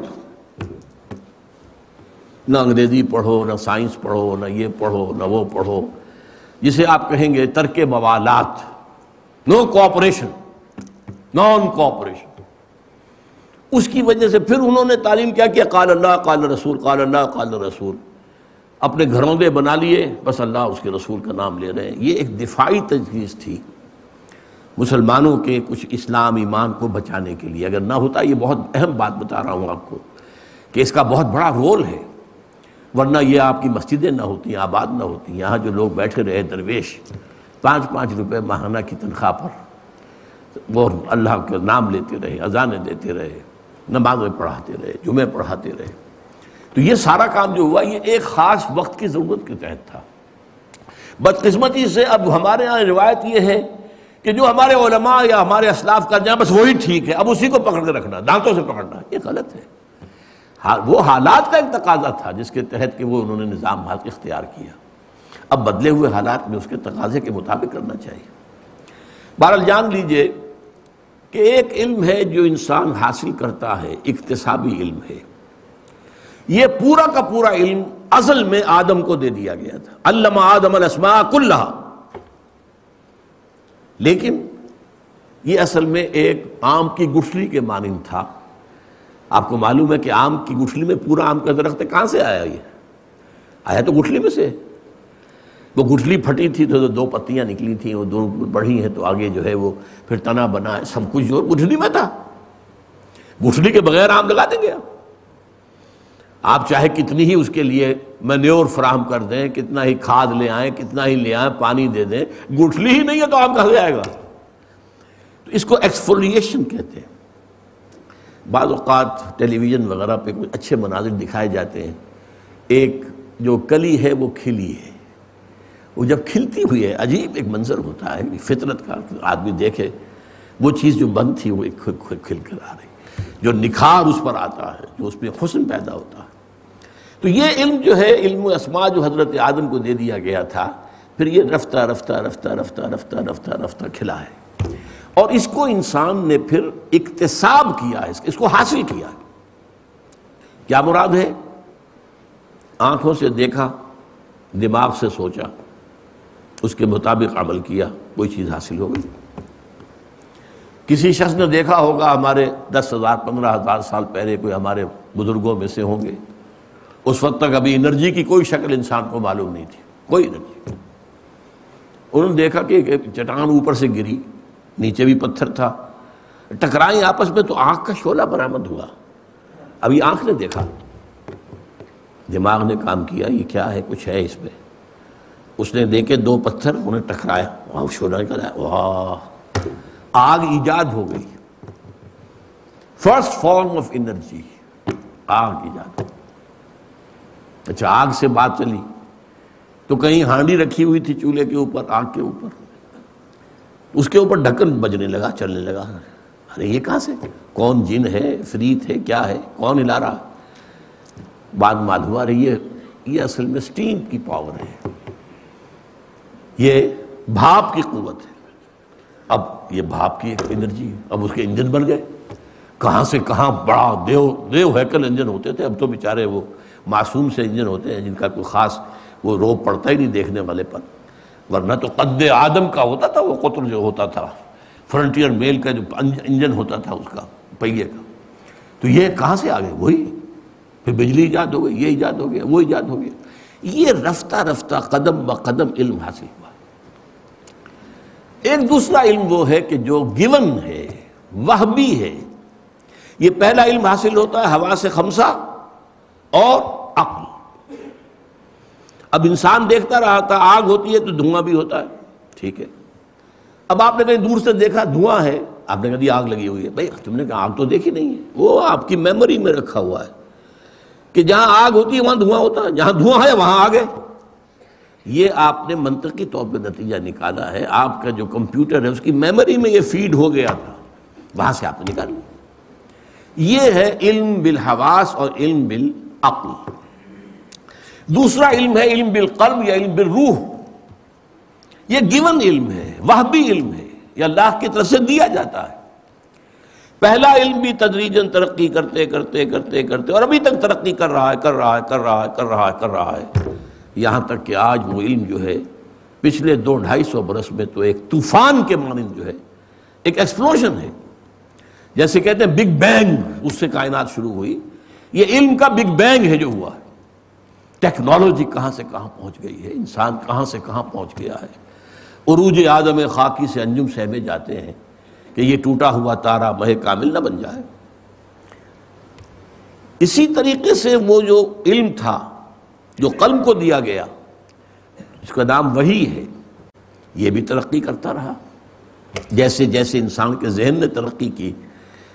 نہ انگریزی پڑھو، نہ سائنس پڑھو، نہ یہ پڑھو، نہ وہ پڑھو۔ جسے آپ کہیں گے ترک موالات۔ نو کوآپریشن نان کوآپریشن اس کی وجہ سے پھر انہوں نے تعلیم کیا کیا قال اللہ، قال رسول، قال اللہ، قال رسول۔ اپنے گھروندے بنا لیے، بس اللہ اس کے رسول کا نام لے رہے ہیں۔ یہ ایک دفاعی تجویز تھی مسلمانوں کے کچھ اسلام ایمان کو بچانے کے لیے۔ اگر نہ ہوتا، یہ بہت اہم بات بتا رہا ہوں آپ کو کہ اس کا بہت بڑا رول ہے۔ ورنہ یہ آپ کی مسجدیں نہ ہوتی، آباد نہ ہوتی، یہاں جو لوگ بیٹھے رہے، درویش، پانچ پانچ روپے ماہانہ کی تنخواہ پر۔ وہ اللہ کے نام لیتے رہے، اذانیں دیتے رہے، نمازیں پڑھاتے رہے، جمعے پڑھاتے رہے۔ تو یہ سارا کام جو ہوا، یہ ایک خاص وقت کی ضرورت کے تحت تھا۔ بدقسمتی سے اب ہمارے یہاں روایت یہ ہے کہ جو ہمارے علماء یا ہمارے اسلاف کا جائیں بس وہی ٹھیک ہے، اب اسی کو پکڑ کے رکھنا، دانتوں سے پکڑنا، یہ غلط ہے۔ وہ حالات کا ایک تقاضا تھا جس کے تحت کہ وہ انہوں نے نظام حق اختیار کیا۔ اب بدلے ہوئے حالات میں اس کے تقاضے کے مطابق کرنا چاہیے۔ بہرحال جان لیجیے کہ ایک علم ہے جو انسان حاصل کرتا ہے، اقتصابی علم ہے۔ یہ پورا کا پورا علم اصل میں آدم کو دے دیا گیا تھا۔ علامہ آدم الاسماء کلہ لیکن یہ اصل میں ایک آم کی گٹھلی کے مانند تھا۔ آپ کو معلوم ہے کہ آم کی گٹھلی میں پورا آم کا درخت کہاں سے آیا یہ؟ آیا تو گٹھلی میں سے۔ وہ گٹھلی پھٹی تھی تو دو پتیاں نکلی تھیں، وہ دو بڑھی ہیں تو آگے جو ہے وہ پھر تنا بنا ہے سب کچھ جو گٹھلی میں تھا۔ گٹھلی کے بغیر آم لگا دیں گے آپ۔ آپ چاہے کتنی ہی اس کے لیے مینیور فراہم کر دیں، کتنا ہی کھاد لے آئیں، کتنا ہی لے آئیں، پانی دے دیں، گٹھلی ہی نہیں ہے تو آم کہاں جائے گا۔ تو اس کو ایکسفولیشن کہتے ہیں۔ بعض اوقات ٹیلی ویژن وغیرہ پہ کچھ اچھے مناظر دکھائے جاتے ہیں۔ ایک جو کلی ہے وہ کھلی ہے۔ وہ جب کھلتی ہوئی ہے، عجیب ایک منظر ہوتا ہے فطرت کا آدمی دیکھے، وہ چیز جو بند تھی وہ کھل کر آ رہی۔ جو نکھار اس پر آتا ہے، جو اس میں حسن پیدا ہوتا ہے۔ تو یہ علم جو ہے، علم اسما جو حضرت آدم کو دے دیا گیا تھا، پھر یہ رفتہ رفتہ رفتہ رفتہ رفتہ رفتہ رفتہ کھلا ہے۔ اور اس کو انسان نے پھر اقتصاب کیا ہے، اس کو حاصل کیا ہے۔ کیا مراد ہے؟ آنکھوں سے دیکھا، دماغ سے سوچا، اس کے مطابق عمل کیا کوئی چیز حاصل ہو گئی۔ کسی شخص نے دیکھا ہوگا، ہمارے دس ہزار، پندرہ ہزار سال پہلے کوئی ہمارے بزرگوں میں سے ہوں گے۔ اس وقت تک ابھی انرجی کی کوئی شکل انسان کو معلوم نہیں تھی، کوئی انرجی انہوں نے دیکھا کہ چٹان اوپر سے گری، نیچے بھی پتھر تھا۔ ٹکرائیں آپس میں تو آنکھ کا شعلہ برآمد ہوا۔ ابھی آنکھ نے دیکھا۔ دماغ نے کام کیا، یہ کیا ہے، کچھ ہے اس میں۔ اس نے دیکھے دو پتھر انہیں ٹکرایا۔ وہاں شولہ نکلا واہ، آگ ایجاد ہو گئی۔ فرسٹ فارم آف انرجی، آگ ایجاد۔ اچھا آگ سے بات چلی۔ تو کہیں ہانڈی رکھی ہوئی تھی چولہے کے اوپر، آگ کے اوپر۔ اس کے اوپر ڈھکن بجنے لگا، چلنے لگا۔ ارے، یہ کہاں سے؟ کون جن ہے؟ فریت ہے؟ کیا ہے؟ کون ہلا رہا بات معلوم آ رہی ہے۔ یہ اصل میں سٹیم کی پاور ہے۔ یہ بھاپ کی قوت ہے۔ اب یہ بھاپ کی ایک انرجی ہے۔ اب اس کے انجن بن گئے۔ کہاں سے کہاں بڑا دیو دیو ہیکل انجن ہوتے تھے۔ اب تو بیچارے وہ معصوم سے انجن ہوتے ہیں جن کا کوئی خاص وہ روپ پڑتا ہی نہیں دیکھنے والے پر۔ ورنہ تو قد آدم کا ہوتا تھا، وہ قطر جو ہوتا تھا فرنٹیئر میل کا جو انجن ہوتا تھا، اس کا، پہیے کا۔ تو یہ کہاں سے آ گئے؟ وہی۔ پھر بجلی ایجاد ہو گئی، یہ ایجاد ہو گیا، وہ ایجاد ہو گیا۔ یہ رفتہ رفتہ قدم ب قدم علم حاصل ہوا۔ ایک دوسرا علم وہ ہے کہ جو گیون ہے وہ بھی ہے، یہ پہلا علم حاصل ہوتا ہے، ہوا سے خمسہ۔ اور عقل۔ اب انسان دیکھتا رہا تھا، آگ ہوتی ہے تو دھواں بھی ہوتا ہے۔ ٹھیک ہے۔ اب آپ نے کہیں دور سے دیکھا دھواں ہے، آپ نے کہا جی، آگ لگی ہوئی ہے۔ بھائی، تم نے کہا آگ تو دیکھی نہیں ہے۔ وہ آپ کی میموری میں رکھا ہوا ہے کہ جہاں آگ ہوتی ہے، وہاں دھواں ہوتا ہے۔ جہاں دھواں ہے، وہاں آگ ہے۔ یہ آپ نے منطقی طور پہ نتیجہ نکالا ہے۔ آپ کا جو کمپیوٹر ہے، اس کی میموری میں یہ فیڈ ہو گیا تھا۔ وہاں سے آپ نے نکال یہ ہے علم بالحواس اور علم بالعقل دوسرا علم ہے علم بالقلب یا علم بالروح۔ یہ گیون علم ہے وہ بھی علم ہے، یہ اللہ کی طرف سے دیا جاتا ہے۔ پہلا علم بھی تدریجن ترقی کرتے کرتے کرتے کرتے، اور ابھی تک ترقی کر رہا ہے، کر رہا ہے، کر رہا ہے، کر رہا ہے، کر رہا ہے۔ یہاں تک کہ آج وہ علم جو ہے، پچھلے دو ڈھائی سو برس میں تو ایک طوفان کے مانند جو ہے، ایک ایکسپلوشن ہے۔ جیسے کہتے ہیں بگ بینگ اس سے کائنات شروع ہوئی۔ یہ علم کا بگ بینگ ہے جو ہوا ہے۔ ٹیکنالوجی کہاں سے کہاں پہنچ گئی ہے؟ انسان کہاں سے کہاں پہنچ گیا ہے؟ عروج آدم خاکی سے انجم سہمے جاتے ہیں کہ یہ ٹوٹا ہوا تارا مہ کامل نہ بن جائے۔ اسی طریقے سے وہ جو علم تھا، جو قلم کو دیا گیا، اس کا نام وہی ہے۔ یہ بھی ترقی کرتا رہا۔ جیسے جیسے انسان کے ذہن نے ترقی کی،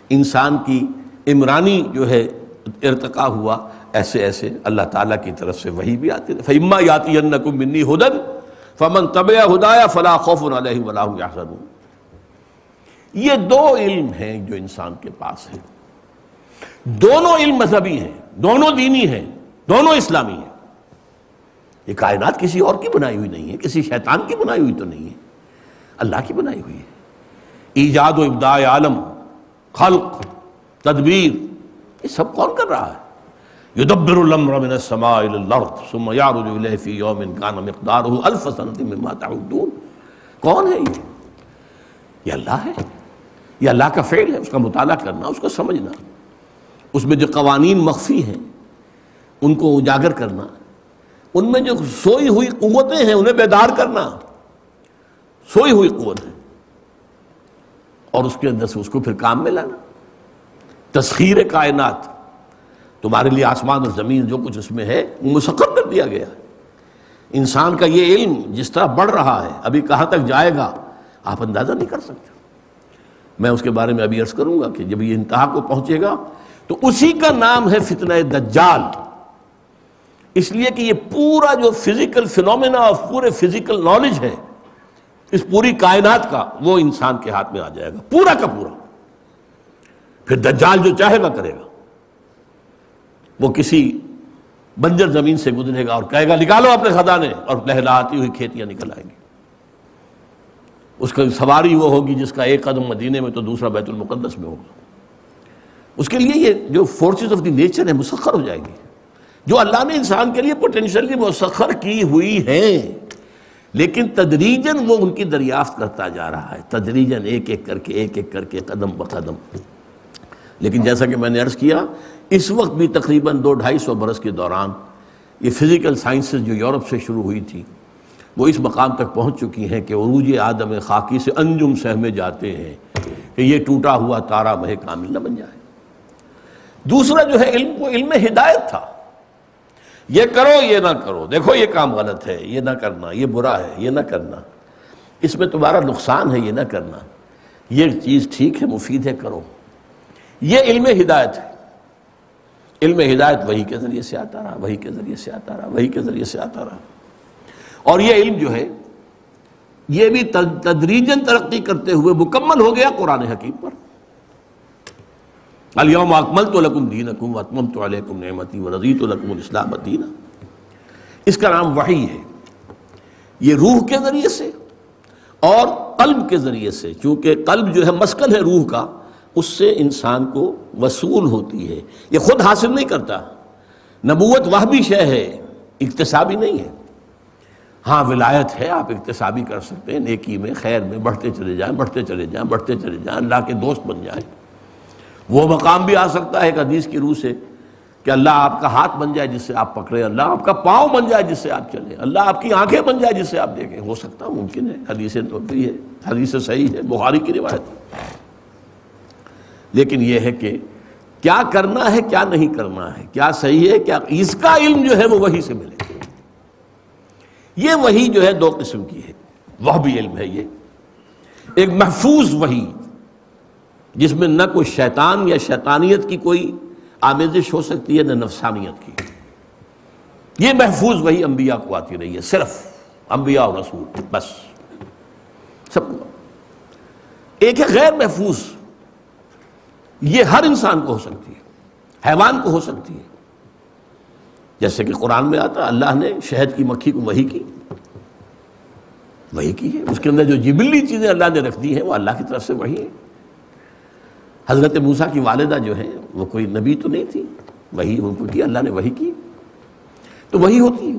انسان کی عمرانی جو ہے ارتقا ہوا، ایسے ایسے اللہ تعالیٰ کی طرف سے وہی بھی آتے تھے۔ فما یاتی منی ہدن فمن طب ہدایا فلاں خوف علیہ یہ دو علم ہیں جو انسان کے پاس ہیں۔ دونوں علم مذہبی ہیں، دونوں دینی ہیں، دونوں اسلامی ہیں۔ یہ کائنات کسی اور کی بنائی ہوئی نہیں ہے، کسی شیطان کی بنائی ہوئی تو نہیں ہے۔ اللہ کی بنائی ہوئی ہے۔ ایجاد و ابداع عالم، خلق، تدبیر۔ یہ سب کون کر رہا ہے؟ یدبر الامر من السماء الى الارض ثم يعرج اليه في يوم كان مقداره الف سنه مما تعدون۔ کون ہے یہ؟ یہ اللہ ہے۔ یہ اللہ کا فعل ہے، اس کا مطالعہ کرنا، اس کو سمجھنا۔ اس میں جو قوانین مخفی ہیں، ان کو اجاگر کرنا۔ ان میں جو سوئی ہوئی قوتیں ہیں، انہیں بیدار کرنا۔ سوئی ہوئی قوت ہے۔ اور اس کے اندر سے اس کو پھر کام میں لانا۔ تسخیر کائنات۔ تمہارے لیے آسمان اور زمین جو کچھ اس میں ہے وہ مسقر کر دیا گیا انسان کا یہ علم جس طرح بڑھ رہا ہے، ابھی کہاں تک جائے گا، آپ اندازہ نہیں کر سکتے۔ میں اس کے بارے میں ابھی عرض کروں گا کہ جب یہ انتہا کو پہنچے گا، تو اسی کا نام ہے فتنہ دجال۔ اس لیے کہ یہ پورا جو فزیکل فنومینا اور پورے فزیکل نالج ہے، اس پوری کائنات کا وہ انسان کے ہاتھ میں آ جائے گا۔ پورا کا پورا۔ پھر دجال جو چاہے گا کرے گا۔ وہ کسی بنجر زمین سے گزرے گا اور کہے گا، نکالو اپنے خزانے۔ اور لہلاتی ہوئی کھیتیاں نکل آئیں گی۔ اس کا سواری وہ ہوگی جس کا ایک قدم مدینے میں تو دوسرا بیت المقدس میں ہوگا۔ اس کے لیے یہ جو فورسز آف دی نیچر ہے مسخر ہو جائے گی۔ جو اللہ نے انسان کے لیے پوٹینشلی مسخر کی ہوئی ہیں۔ لیکن تدریجن وہ ان کی دریافت کرتا جا رہا ہے۔ تدریجن ایک ایک کر کے، ایک ایک کر کے، قدم بقدم۔ لیکن جیسا کہ میں نے عرض کیا، اس وقت بھی تقریباً دو ڈھائی سو برس کے دوران یہ فزیکل سائنسز جو یورپ سے شروع ہوئی تھی، وہ اس مقام تک پہنچ چکی ہیں کہ عروج آدم خاکی سے انجم سہمے جاتے ہیں کہ یہ ٹوٹا ہوا تارا مہ کامل نہ بن جائے۔ دوسرا جو ہے، علم وہ علم ہدایت تھا۔ یہ کرو، یہ نہ کرو۔ دیکھو، یہ کام غلط ہے، یہ نہ کرنا، یہ برا ہے، یہ نہ کرنا۔ اس میں تمہارا نقصان ہے، یہ نہ کرنا۔ یہ چیز ٹھیک ہے، مفید ہے، کرو۔ یہ علم ہدایت ہے۔ علم ہدایت وہی کے ذریعے سے آتا رہا، وہی کے ذریعے سے آتا رہا، وہی کے ذریعے سے آتا رہا۔ اور یہ علم جو ہے، یہ بھی تدریجن ترقی کرتے ہوئے مکمل ہو گیا قرآن حکیم پر۔ اليوم اکملت لکم دینکم واتممت علیکم نعمتی ورضیت لکم الاسلام دینا۔ اس کا نام وحی ہے۔ یہ روح کے ذریعے سے اور قلب کے ذریعے سے، چونکہ قلب جو ہے مسکن ہے روح کا اس سے انسان کو وصول ہوتی ہے۔ یہ خود حاصل نہیں کرتا۔ نبوت وہ بھی شے ہے، اقتصابی نہیں ہے۔ ہاں ولایت ہے، آپ اقتصابی کر سکتے ہیں، نیکی میں، خیر میں، بڑھتے چلے جائیں، بڑھتے چلے جائیں، بڑھتے چلے جائیں، اللہ کے دوست بن جائیں۔ وہ مقام بھی آ سکتا ہے ایک حدیث کی روح سے کہ اللہ آپ کا ہاتھ بن جائے جس سے آپ پکڑے، اللہ آپ کا پاؤں بن جائے جس سے آپ چلیں اللہ آپ کی آنکھیں بن جائے جس سے آپ دیکھیں۔ ہو سکتا ممکن ہے حدیث ہے، حدیث صحیح ہے، بخاری کی روایت لیکن یہ ہے کہ کیا کرنا ہے، کیا نہیں کرنا ہے، کیا صحیح ہے، کیا اس کا علم جو ہے وہ وہی سے ملے۔ یہ وہی جو ہے دو قسم کی ہے۔ وہ بھی علم ہے یہ۔ ایک محفوظ وہی، جس میں نہ کوئی شیطان یا شیطانیت کی کوئی آمیزش ہو سکتی ہے، نہ نفسانیت کی۔ یہ محفوظ وہی انبیاء کو آتی رہی ہے، صرف انبیاء اور رسول، بس۔ سب ایک ہے غیر محفوظ۔ یہ ہر انسان کو ہو سکتی ہے، حیوان کو ہو سکتی ہے۔ جیسے کہ قرآن میں آتا، اللہ نے شہد کی مکھی کو وہی کی۔ وہی کی ہے۔ اس کے اندر جو جبلی چیزیں اللہ نے رکھ دی ہیں، وہ اللہ کی طرف سے وہی ہے حضرت موسیٰ کی والدہ جو ہے وہ کوئی نبی تو نہیں تھی۔ وہی ان کو کی، اللہ نے وہی کی۔ تو وہی ہوتی ہے۔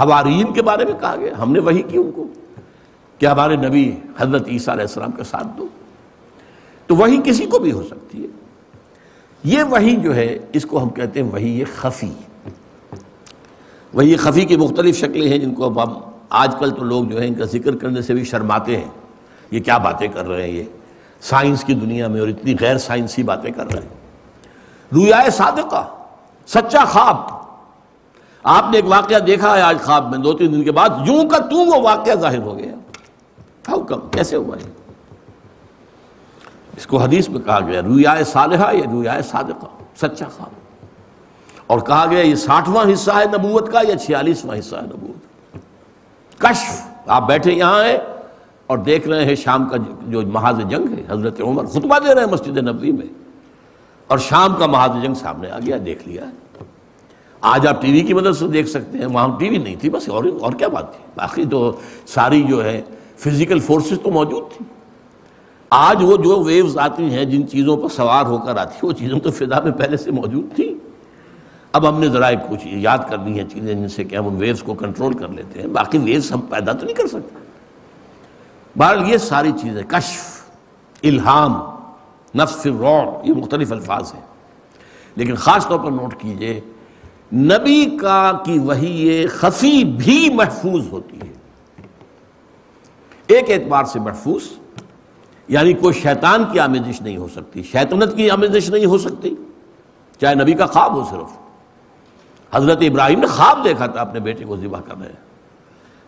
حوارین کے بارے میں کہا گیا، ہم نے وہی کی ان کو۔ کہ ہمارے نبی حضرت عیسیٰ علیہ السلام کا ساتھ دو۔ تو وہی کسی کو بھی ہو سکتی ہے۔ یہ وہی جو ہے، اس کو ہم کہتے ہیں وہی یہ خفی۔ وہی خفی کی مختلف شکلیں ہیں جن کو اب ہم آج کل تو لوگ جو ہے ان کا ذکر کرنے سے بھی شرماتے ہیں۔ یہ کیا باتیں کر رہے ہیں یہ؟ سائنس کی دنیا میں اور اتنی غیر سائنسی باتیں کر رہے ہیں۔ رویائے صادقہ، سچا خواب۔ آپ نے ایک واقعہ دیکھا ہے آج خواب میں، دو تین دن کے بعد، یوں کا تو وہ واقعہ ظاہر ہو گیا۔ ہاؤ کم کیسے ہوا ہے اس کو حدیث میں کہا گیا رویائے صالحہ یا رویائے صادقہ؟ سچا خواب اور کہا گیا، یہ ساٹھواں حصہ ہے نبوت کا یا چھیالیسواں حصہ ہے نبوت؟ کشف۔ آپ بیٹھے یہاں ہیں اور دیکھ رہے ہیں شام کا جو محاذ جنگ ہے، حضرت عمر خطبہ دے رہے ہیں مسجد نبوی میں۔ اور شام کا محاذ جنگ سامنے آ گیا، دیکھ لیا۔ آج آپ ٹی وی کی مدد سے دیکھ سکتے ہیں، وہاں ٹی وی نہیں تھی، بس اور اور کیا بات تھی؟ باقی تو ساری جو ہے فزیکل فورسز تو موجود تھی۔ آج وہ جو ویوز آتی ہیں، جن چیزوں پر سوار ہو کر آتی ہیں، وہ چیزوں تو فضا میں پہلے سے موجود تھی۔ اب ہم نے ذرا کچھ یاد کرنی ہیں چیزیں جن سے کہ ہم ان ویوز کو کنٹرول کر لیتے ہیں۔ باقی ویوز ہم پیدا تو نہیں کر سکتے۔ بہرحال یہ ساری چیزیں، کشف، الہام نفس روع یہ مختلف الفاظ ہیں۔ لیکن خاص طور پر نوٹ کیجیے، نبی کا کی وہی خفی بھی محفوظ ہوتی ہے۔ ایک اعتبار سے محفوظ یعنی کوئی شیطان کی آمیزش نہیں ہو سکتی، شیطنت کی آمیزش نہیں ہو سکتی۔ چاہے نبی کا خواب ہو صرف۔ حضرت ابراہیم نے خواب دیکھا تھا، اپنے بیٹے کو ذبح کر رہے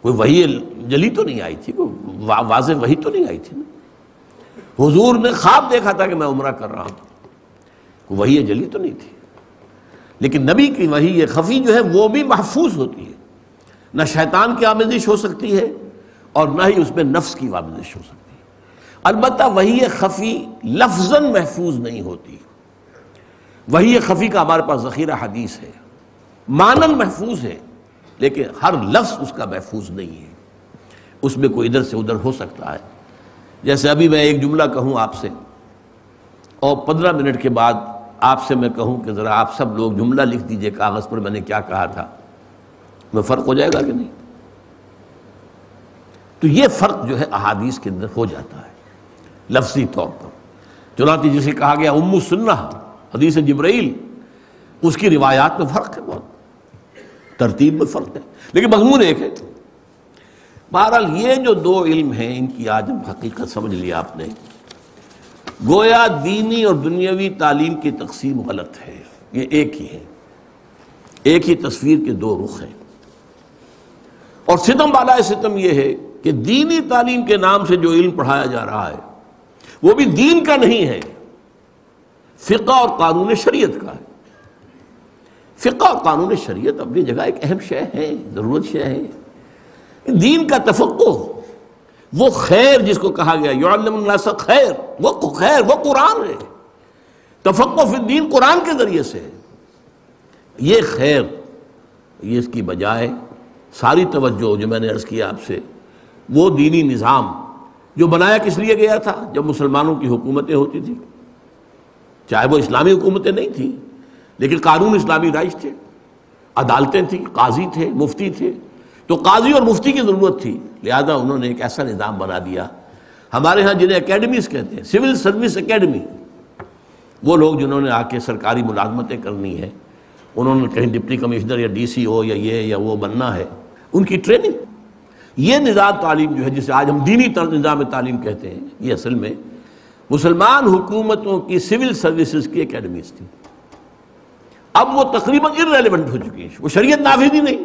کوئی وہی جلی تو نہیں آئی تھی، کوئی واضح وہی تو نہیں آئی تھی نا۔ حضور نے خواب دیکھا تھا کہ میں عمرہ کر رہا ہوں۔ کوئی وہی جلی تو نہیں تھی۔ لیکن نبی کی وہی یہ خفی جو ہے، وہ بھی محفوظ ہوتی ہے۔ نہ شیطان کی آمیزش ہو سکتی ہے اور نہ ہی اس میں نفس کی آمیزش ہو سکتی ہے۔ البتہ وہی خفی لفظ محفوظ نہیں ہوتی۔ وہی خفی کا ہمارے پاس ذخیرہ حدیث ہے۔ مانن محفوظ ہے، لیکن ہر لفظ اس کا محفوظ نہیں ہے۔ اس میں کوئی ادھر سے ادھر ہو سکتا ہے۔ جیسے ابھی میں ایک جملہ کہوں آپ سے، اور پندرہ منٹ کے بعد آپ سے میں کہوں کہ ذرا آپ سب لوگ جملہ لکھ دیجیے کاغذ پر، میں نے کیا کہا تھا۔ میں فرق ہو جائے گا کہ نہیں؟ تو یہ فرق جو ہے احادیث کے اندر ہو جاتا ہے۔ لفظی طور پر۔ چنانچہ جسے کہا گیا ام سننا حدیث جبرائیل، اس کی روایات میں فرق ہے بہت۔ ترتیب میں فرق ہے۔ لیکن مضمون ایک ہے۔ بہرحال یہ جو دو علم ہیں، ان کی آج ہم حقیقت سمجھ لیا آپ نے۔ گویا دینی اور دنیاوی تعلیم کی تقسیم غلط ہے۔ یہ ایک ہی ہے۔ ایک ہی تصویر کے دو رخ ہیں۔ اور ستم بالا ستم یہ ہے کہ دینی تعلیم کے نام سے جو علم پڑھایا جا رہا ہے وہ بھی دین کا نہیں ہے۔ فقہ اور قانون شریعت کا ہے۔ فقہ اور قانون شریعت اپنی جگہ ایک اہم شے ہے، ضرورت شے ہے۔ دین کا تفقع وہ خیر جس کو کہا گیا، یعلم الناس خیر، وہ خیر، وہ قرآن ہے۔ تفقع فی الدین قرآن کے ذریعے سے یہ خیر، یہ اس کی بجائے ساری توجہ جو میں نے عرض کیا آپ سے، وہ دینی نظام جو بنایا کس لیے گیا تھا؟ جب مسلمانوں کی حکومتیں ہوتی تھیں۔ چاہے وہ اسلامی حکومتیں نہیں تھیں، لیکن قانون اسلامی رائج تھے۔ عدالتیں تھیں، قاضی تھے، مفتی تھے۔ تو قاضی اور مفتی کی ضرورت تھی۔ لہذا انہوں نے ایک ایسا نظام بنا دیا۔ ہمارے ہاں جنہیں اکیڈمیز کہتے ہیں سول سروس اکیڈمی وہ لوگ جنہوں نے آ کے سرکاری ملازمتیں کرنی ہے انہوں نے کہیں ڈپٹی کمشنر یا ڈی سی او یا یہ یا وہ بننا ہے، ان کی ٹریننگ۔ یہ نظام تعلیم جو ہے، جسے آج ہم دینی نظام تعلیم کہتے ہیں، یہ اصل میں مسلمان حکومتوں کی سول سروسز کی اکیڈمیز تھی اب وہ تقریباً ارریلیونٹ ہو چکی ہیں۔ وہ شریعت نافذ ہی نہیں۔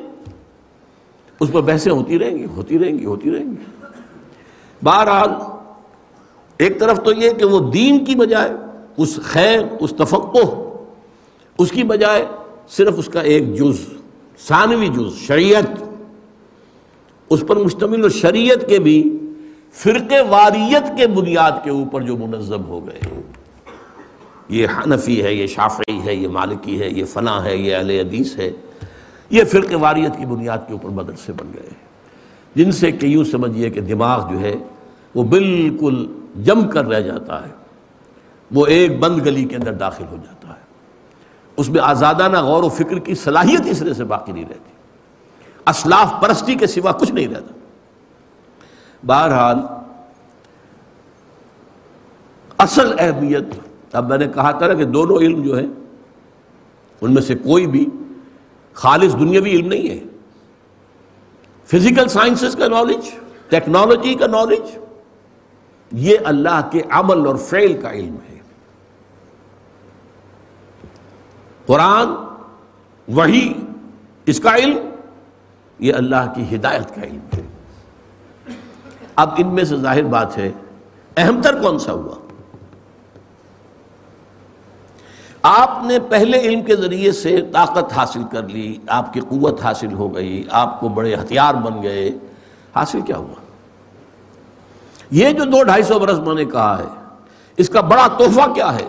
اس پر بحثیں ہوتی رہیں گی، ہوتی رہیں گی، ہوتی رہیں گی۔ بہرحال، ایک طرف تو یہ کہ وہ دین کی بجائے اس خیر، اس تفقع اس کی بجائے صرف اس کا ایک جز، ثانوی جز، شریعت اس پر مشتمل اور شریعت کے بھی فرقے واریت کے بنیاد کے اوپر جو منظم ہو گئے یہ حنفی ہے، یہ شافعی ہے، یہ مالکی ہے، یہ فنا ہے، یہ اہل حدیث ہے۔ یہ فرقے واریت کی بنیاد کے اوپر مدرسے بن گئے ہیں۔ جن سے کہ یوں سمجھیے کہ دماغ جو ہے وہ بالکل جم کر رہ جاتا ہے۔ وہ ایک بند گلی کے اندر داخل ہو جاتا ہے۔ اس میں آزادانہ غور و فکر کی صلاحیت اس طرح سے باقی نہیں رہتی۔ اسلاف پرستی کے سوا کچھ نہیں رہتا۔ بہرحال، اصل اہمیت، اب میں نے کہا تھا کہ دونوں علم جو ہیں، ان میں سے کوئی بھی خالص دنیاوی علم نہیں ہے۔ فزیکل سائنسز کا نالج ٹیکنالوجی کا نالج یہ اللہ کے عمل اور فعل کا علم ہے۔ قرآن وہی اس کا علم یہ اللہ کی ہدایت کا علم ہے۔ اب ان میں سے ظاہر بات ہے، اہم تر کون سا ہوا؟ آپ نے پہلے علم کے ذریعے سے طاقت حاصل کر لی، آپ کی قوت حاصل ہو گئی، آپ کو بڑے ہتھیار بن گئے۔ حاصل کیا ہوا؟ یہ جو دو ڈھائی سو برس میں نے کہا ہے، اس کا بڑا تحفہ کیا ہے؟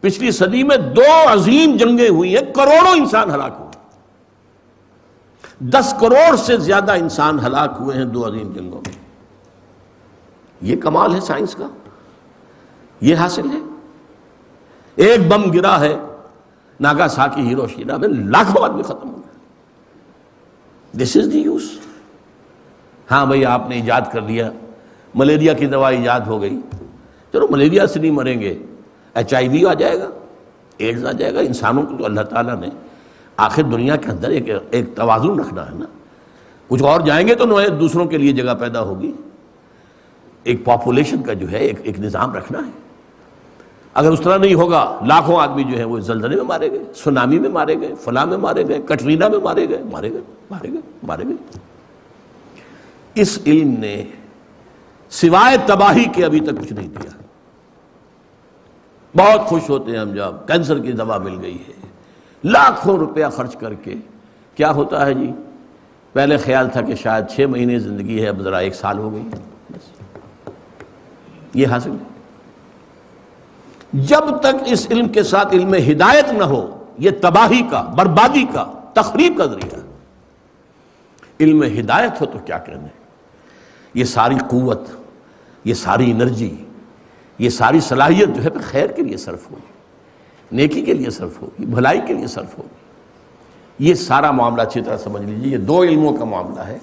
پچھلی صدی میں دو عظیم جنگیں ہوئی ہیں، کروڑوں انسان ہلاک ہوئے۔ دس کروڑ سے زیادہ انسان ہلاک ہوئے ہیں دو عظیم جنگوں میں۔ یہ کمال ہے سائنس کا۔ یہ حاصل ہے۔ ایک بم گرا ہے ناگا ساکی ہیرو شیرا میں، لاکھوں آدمی ختم ہو گئے۔ دس از دی یوز ہاں بھائی، آپ نے ایجاد کر لیا۔ ملیریا کی دوا ایجاد ہو گئی۔ چلو، ملیریا سے نہیں مریں گے۔ ایچ آئی وی آ جائے گا۔ ایڈز آ جائے گا۔ انسانوں کو تو اللہ تعالیٰ نے آخر دنیا کے اندر ایک ایک توازن رکھنا ہے نا۔ کچھ اور جائیں گے تو نوئے دوسروں کے لیے جگہ پیدا ہوگی۔ ایک پاپولیشن کا جو ہے ایک ایک نظام رکھنا ہے۔ اگر اس طرح نہیں ہوگا، لاکھوں آدمی جو ہے وہ زلزلے میں مارے گئے، سونامی میں مارے گئے، فلاں میں مارے گئے کٹرینا میں مارے گئے مارے گئے مارے گئے مارے گئے۔ اس علم نے سوائے تباہی کے ابھی تک کچھ نہیں دیا بہت خوش ہوتے ہیں ہم جب کینسر کی دوا مل گئی ہے۔ لاکھوں روپیہ خرچ کر کے، کیا ہوتا ہے جی؟ پہلے خیال تھا کہ شاید چھ مہینے زندگی ہے، اب ذرا ایک سال ہو گئی۔ یہ حاصل ہے۔ جب تک اس علم کے ساتھ علم ہدایت نہ ہو، یہ تباہی کا، بربادی کا تقریب کا ذریعہ علم ہدایت ہو تو کیا کہنے یہ ساری قوت، یہ ساری انرجی، یہ ساری صلاحیت جو ہے خیر کے لیے صرف ہوگی نیکی کے لیے صرف ہوگی، بھلائی کے لیے صرف ہوگی۔ یہ سارا معاملہ اچھی طرح سمجھ لیجیے یہ دو علموں کا معاملہ ہے۔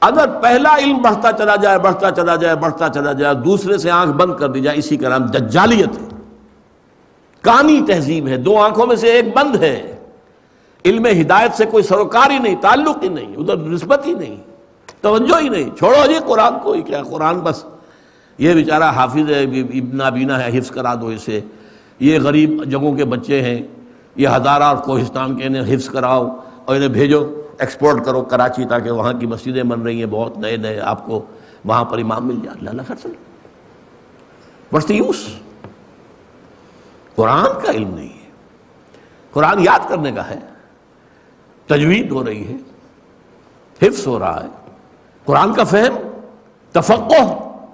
اگر پہلا علم بڑھتا چلا جائے، بڑھتا چلا جائے، بڑھتا چلا جائے دوسرے سے آنکھ بند کر دی جائے، اسی کا نام دجالیت ہے۔ کانی تہذیب ہے، دو آنکھوں میں سے ایک بند ہے۔ علم ہدایت سے کوئی سروکار ہی نہیں، تعلق ہی نہیں، ادھر نسبت ہی نہیں، توجہ ہی نہیں۔ چھوڑو جی قرآن کو ہی کیا، قرآن بس۔ یہ بیچارہ حافظ ہے ابن بینا ہے، حفظ کرا دو اسے۔ یہ غریب جگہوں کے بچے ہیں، یہ ہزارہ اور کوہستان کے انہیں حفظ کراؤ اور انہیں بھیجو ایکسپورٹ کرو کراچی تاکہ وہاں کی مسجدیں بن رہی ہیں بہت، نئے نئے آپ کو وہاں پر امام مل جائے۔ اللہ خرچ بس یوس قرآن کا علم نہیں ہے۔ قرآن یاد کرنے کا ہے۔ تجوید ہو رہی ہے، حفظ ہو رہا ہے۔ قرآن کا فہم، تفقہ،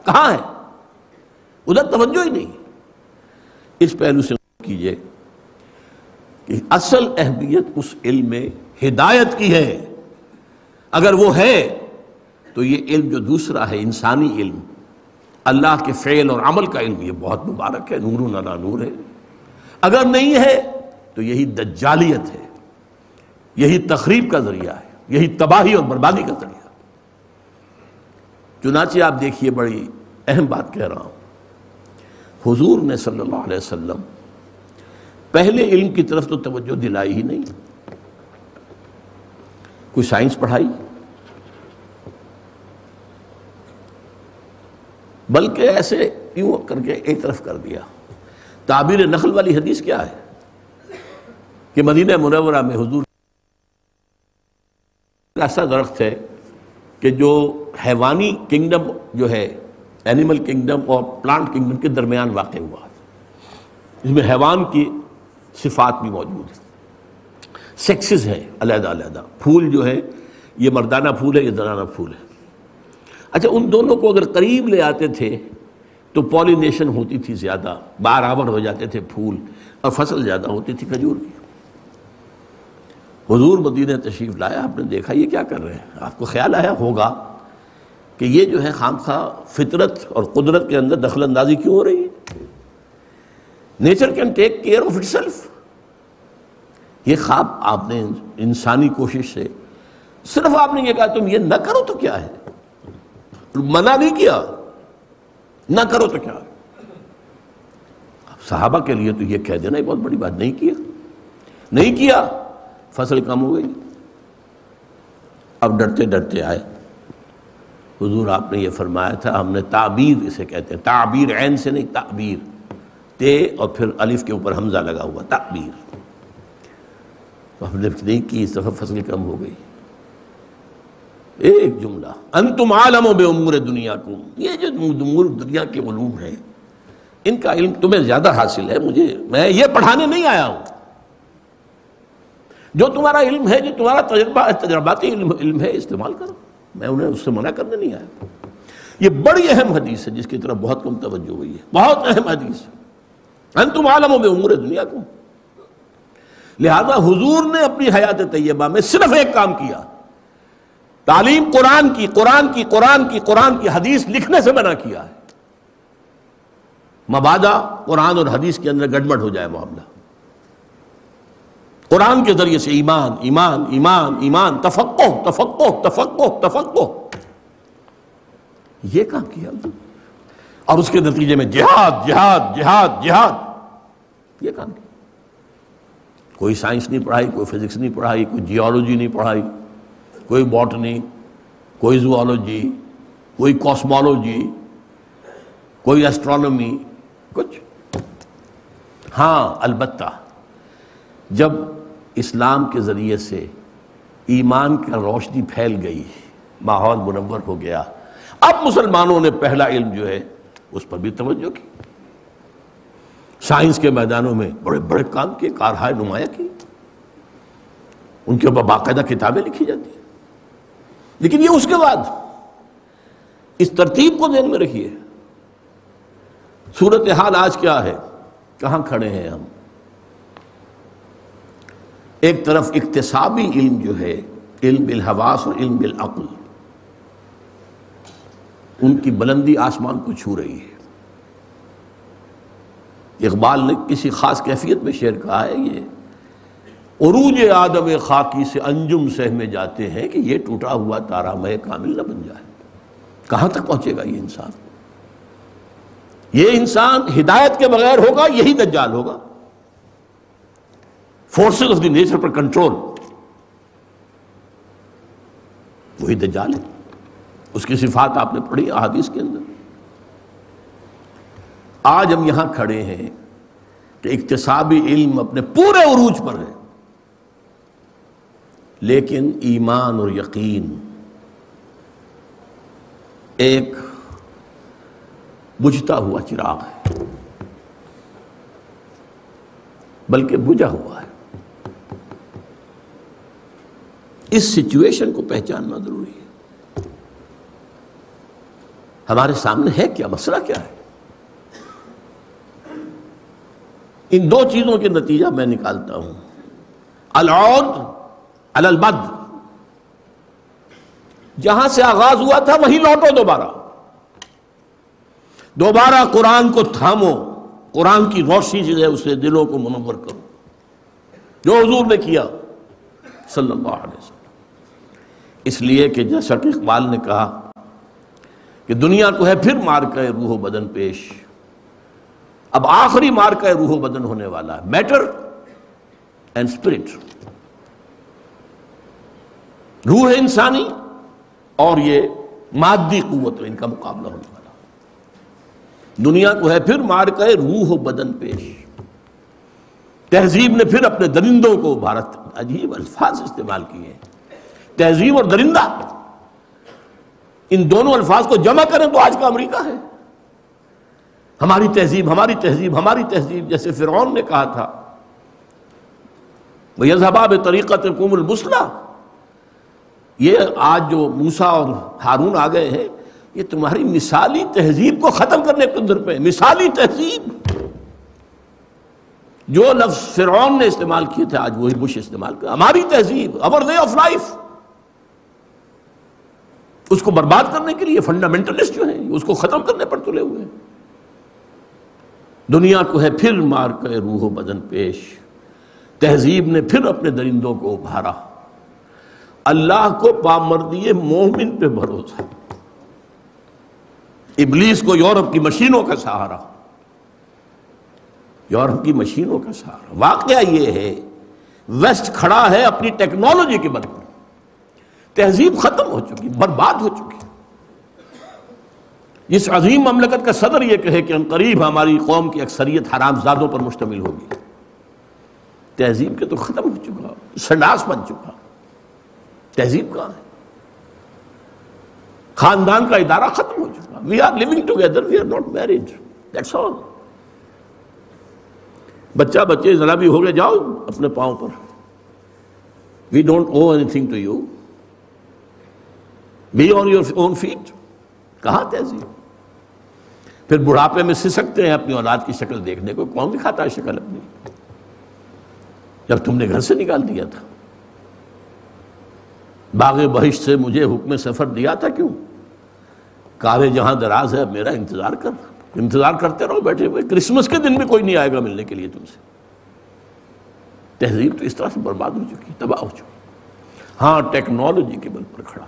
کہاں ہے؟ ادھر توجہ ہی نہیں۔ اس پہلو سے کیجیے کہ اصل اہمیت اس علم میں ہدایت کی ہے۔ اگر وہ ہے تو یہ علم جو دوسرا ہے، انسانی علم، اللہ کے فعل اور عمل کا علم، یہ بہت مبارک ہے، نور نلا نور ہے۔ اگر نہیں ہے تو یہی دجالیت ہے، یہی تقریب کا ذریعہ ہے، یہی تباہی اور بربادی کا ذریعہ چنانچہ آپ دیکھیے، بڑی اہم بات کہہ رہا ہوں۔ حضور نے صلی اللہ علیہ وسلم پہلے علم کی طرف تو توجہ دلائی ہی نہیں۔ کوئی سائنس پڑھائی؟ بلکہ ایسے یوں کر کے ایک طرف کر دیا۔ تعبیر نقل والی حدیث کیا ہے؟ کہ مدینہ منورہ میں حضور ایسا درخت ہے کہ جو حیوانی کنگڈم جو ہے اینیمل کنگڈم اور پلانٹ کنگڈم کے درمیان واقع ہوا اس میں حیوان کی صفات بھی موجود ہیں۔ سیکسز ہیں، علیحدہ علیحدہ۔ پھول جو ہے یہ مردانہ پھول ہے، یہ زنانہ پھول ہے۔ اچھا ان دونوں کو اگر قریب لے آتے تھے، تو پولینیشن ہوتی تھی زیادہ بار آور ہو جاتے تھے پھول، اور فصل زیادہ ہوتی تھی کھجور کی۔ حضور مدینہ تشریف لایا، آپ نے دیکھا یہ کیا کر رہے ہیں؟ آپ کو خیال آیا؟ ہوگا۔ کہ یہ جو ہے خام خواہ فطرت اور قدرت کے اندر دخل اندازی کیوں ہو رہی ہے؟ Nature can take care of itself یہ خواب آپ نے انسانی کوشش سے صرف آپ نے یہ کہا تم یہ نہ کرو تو کیا ہے؟ منع نہیں کیا، نہ کرو تو کیا؟ صحابہ کے لیے تو یہ کہہ دینا یہ بہت بڑی بات نہیں کیا۔ نہیں کیا، فصل کم ہو گئی۔ اب ڈرتے ڈرتے آئے۔ حضور آپ نے یہ فرمایا تھا، ہم نے تعبیر اسے کہتے ہیں۔ تعبیر عین سے نہیں، تعبیر۔ تے اور پھر الف کے اوپر حمزہ لگا ہوا، تعبیر۔ ہم نے نہیں کی، اس دفعہ فصل کم ہو گئی۔ ایک جملہ، انتم عالم بے امور دنیا کو یہ جو امور دنیا کے علوم ہیں، ان کا علم تمہیں زیادہ حاصل ہے۔ مجھے، میں یہ پڑھانے نہیں آیا ہوں۔ جو تمہارا علم ہے، جو تمہارا تجربہ تجرباتی علم علم ہے، استعمال کرو۔ میں انہیں اس سے منع کرنے نہیں آیا۔ یہ بڑی اہم حدیث ہے جس کی طرف بہت کم توجہ ہوئی ہے۔ بہت اہم حدیث۔ انتم عالم بے امور دنیا کو لہذا حضور نے اپنی حیات طیبہ میں صرف ایک کام کیا۔ تعلیم قرآن کی قرآن کی قرآن کی قرآن کی حدیث لکھنے سے منع کیا ہے۔ مبادہ قرآن اور حدیث کے اندر گڑبڑ ہو جائے معاملہ۔ قرآن کے ذریعے سے ایمان ایمان ایمان ایمان تفقو تفقو تفقو تفقو یہ کام کیا اور اس کے نتیجے میں جہاد جہاد جہاد جہاد۔ یہ کام کیا؟ کوئی سائنس نہیں پڑھائی، کوئی فزکس نہیں پڑھائی، کوئی جیولوجی نہیں پڑھائی، کوئی باٹنی، کوئی زوالوجی، کوئی کاسمالوجی، کوئی ایسٹرانومی کچھ۔ ہاں البتہ جب اسلام کے ذریعے سے ایمان کا روشنی پھیل گئی، ماحول منور ہو گیا۔ اب مسلمانوں نے پہلا علم جو ہے، اس پر بھی توجہ کی۔ سائنس کے میدانوں میں بڑے بڑے کام کیے، کارہائے نمایاں کی ان کے اوپر باقاعدہ کتابیں لکھی جاتی ہیں۔ لیکن یہ اس کے بعد اس ترتیب کو ذہن میں رکھیے۔ صورتحال آج کیا ہے؟ کہاں کھڑے ہیں ہم؟ ایک طرف اقتصابی علم جو ہے، علم بالحواس اور علم بالعقل، ان کی بلندی آسمان کو چھو رہی ہے۔ اقبال نے کسی خاص کیفیت میں شعر کہا ہے، یہ عروج آدم خاکی سے انجم سہ میں جاتے ہیں کہ یہ ٹوٹا ہوا تارا میں کامل نہ بن جائے۔ کہاں تک پہنچے گا یہ انسان؟ یہ انسان ہدایت کے بغیر ہوگا، یہی دجال ہوگا۔ فورسز آف دی نیچر پر کنٹرول وہی دجال ہے۔ اس کی صفات آپ نے پڑھی احادیث کے اندر۔ آج ہم یہاں کھڑے ہیں کہ اقتصابی علم اپنے پورے عروج پر ہے۔ لیکن ایمان اور یقین ایک بجھتا ہوا چراغ ہے۔ بلکہ بجھا ہوا ہے۔ اس سچویشن کو پہچاننا ضروری ہے۔ ہمارے سامنے ہے کیا؟ مسئلہ کیا ہے؟ ان دو چیزوں کے نتیجہ میں نکالتا ہوں۔ العود البد جہاں سے آغاز ہوا تھا، وہیں لوٹو دوبارہ۔ دوبارہ قرآن کو تھامو۔ قرآن کی روشنی جو ہے، اسے دلوں کو منور کرو۔ جو حضور نے کیا، صلی اللہ علیہ وسلم۔ اس لیے کہ جیسا کہ اقبال نے کہا کہ دنیا کو ہے پھر مار کے روح و بدن پیش۔ اب آخری مار کا روح و بدن ہونے والا ہے۔ میٹر اینڈ اسپرٹ روح انسانی اور یہ مادی قوت ان کا مقابلہ ہونے والا۔ دنیا کو ہے پھر مار کے روح و بدن پیش۔ تہذیب نے پھر اپنے درندوں کو بھارت عجیب الفاظ استعمال کیے۔ تہذیب اور درندہ۔ ان دونوں الفاظ کو جمع کریں تو آج کا امریکہ ہے۔ ہماری تہذیب ہماری تہذیب ہماری تہذیب، جیسے فرعون نے کہا تھا۔ وہ یزباب طریقت قوم البسلہ یہ آج جو موسا اور ہارون آ گئے ہیں، یہ تمہاری مثالی تہذیب کو ختم کرنے کے اندر پہ مثالی تہذیب۔ جو لفظ فرعون نے استعمال کیے تھے، آج وہی بش استعمال کیا ہماری تہذیب اور وے آف لائف اس کو برباد کرنے کے لیے فنڈامنٹلسٹ جو ہیں، اس کو ختم کرنے پر تلے ہوئے ہیں۔ دنیا کو ہے پھر مار کے روح و بدن پیش۔ تہذیب نے پھر اپنے درندوں کو ابھارا۔ اللہ کو پامردی مومن پہ بھروسہ ابلیس کو یورپ کی مشینوں کا سہارا۔ یورپ کی مشینوں کا سہارا۔ واقعہ یہ ہے، ویسٹ کھڑا ہے اپنی ٹیکنالوجی کے بدل تہذیب ختم ہو چکی، برباد ہو چکی۔ اس عظیم مملکت کا صدر یہ کہے کہ ان قریب ہماری قوم کی اکثریت حرام زادوں پر مشتمل ہوگی۔ تہذیب کے تو ختم ہو چکا، سنڈاس بن چکا۔ تہذیب کہاں ہے؟ خاندان کا ادارہ ختم ہو چکا۔ We are living together we are not married that's all بچہ بچے، ذرا بھی ہو گئے جاؤ اپنے پاؤں پر۔ We don't owe anything to you be on your own feet کہاں تہذیب؟ پھر بڑھاپے میں سکتے ہیں اپنی اولاد کی شکل دیکھنے کو، کون دکھاتا ہے شکل اپنی؟ جب تم نے گھر سے نکال دیا تھا۔ باغ بہش سے مجھے حکم سفر دیا تھا کیوں؟ کار جہاں دراز ہے، میرا انتظار کر۔ انتظار کرتے رہو بیٹھے ہوئے۔ کرسمس کے دن بھی کوئی نہیں آئے گا ملنے کے لیے تم سے۔ تہذیب تو اس طرح سے برباد ہو چکی، تباہ ہو چکی۔ ہاں ٹیکنالوجی کے بل پر کھڑا۔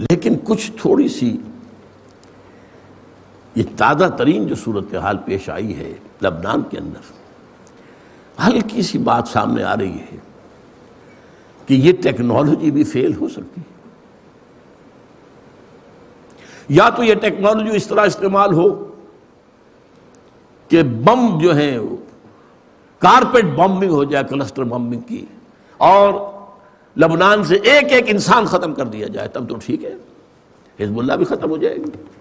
لیکن کچھ تھوڑی سی یہ تازہ ترین جو صورتحال پیش آئی ہے لبنان کے اندر، ہلکی سی بات سامنے آ رہی ہے کہ یہ ٹیکنالوجی بھی فیل ہو سکتی یا تو یہ ٹیکنالوجی اس طرح استعمال ہو کہ بم جو ہیں، کارپیٹ بمبنگ ہو جائے، کلسٹر بمبنگ کی، اور لبنان سے ایک ایک انسان ختم کر دیا جائے، تب تو ٹھیک ہے۔ حزب اللہ بھی ختم ہو جائے گی۔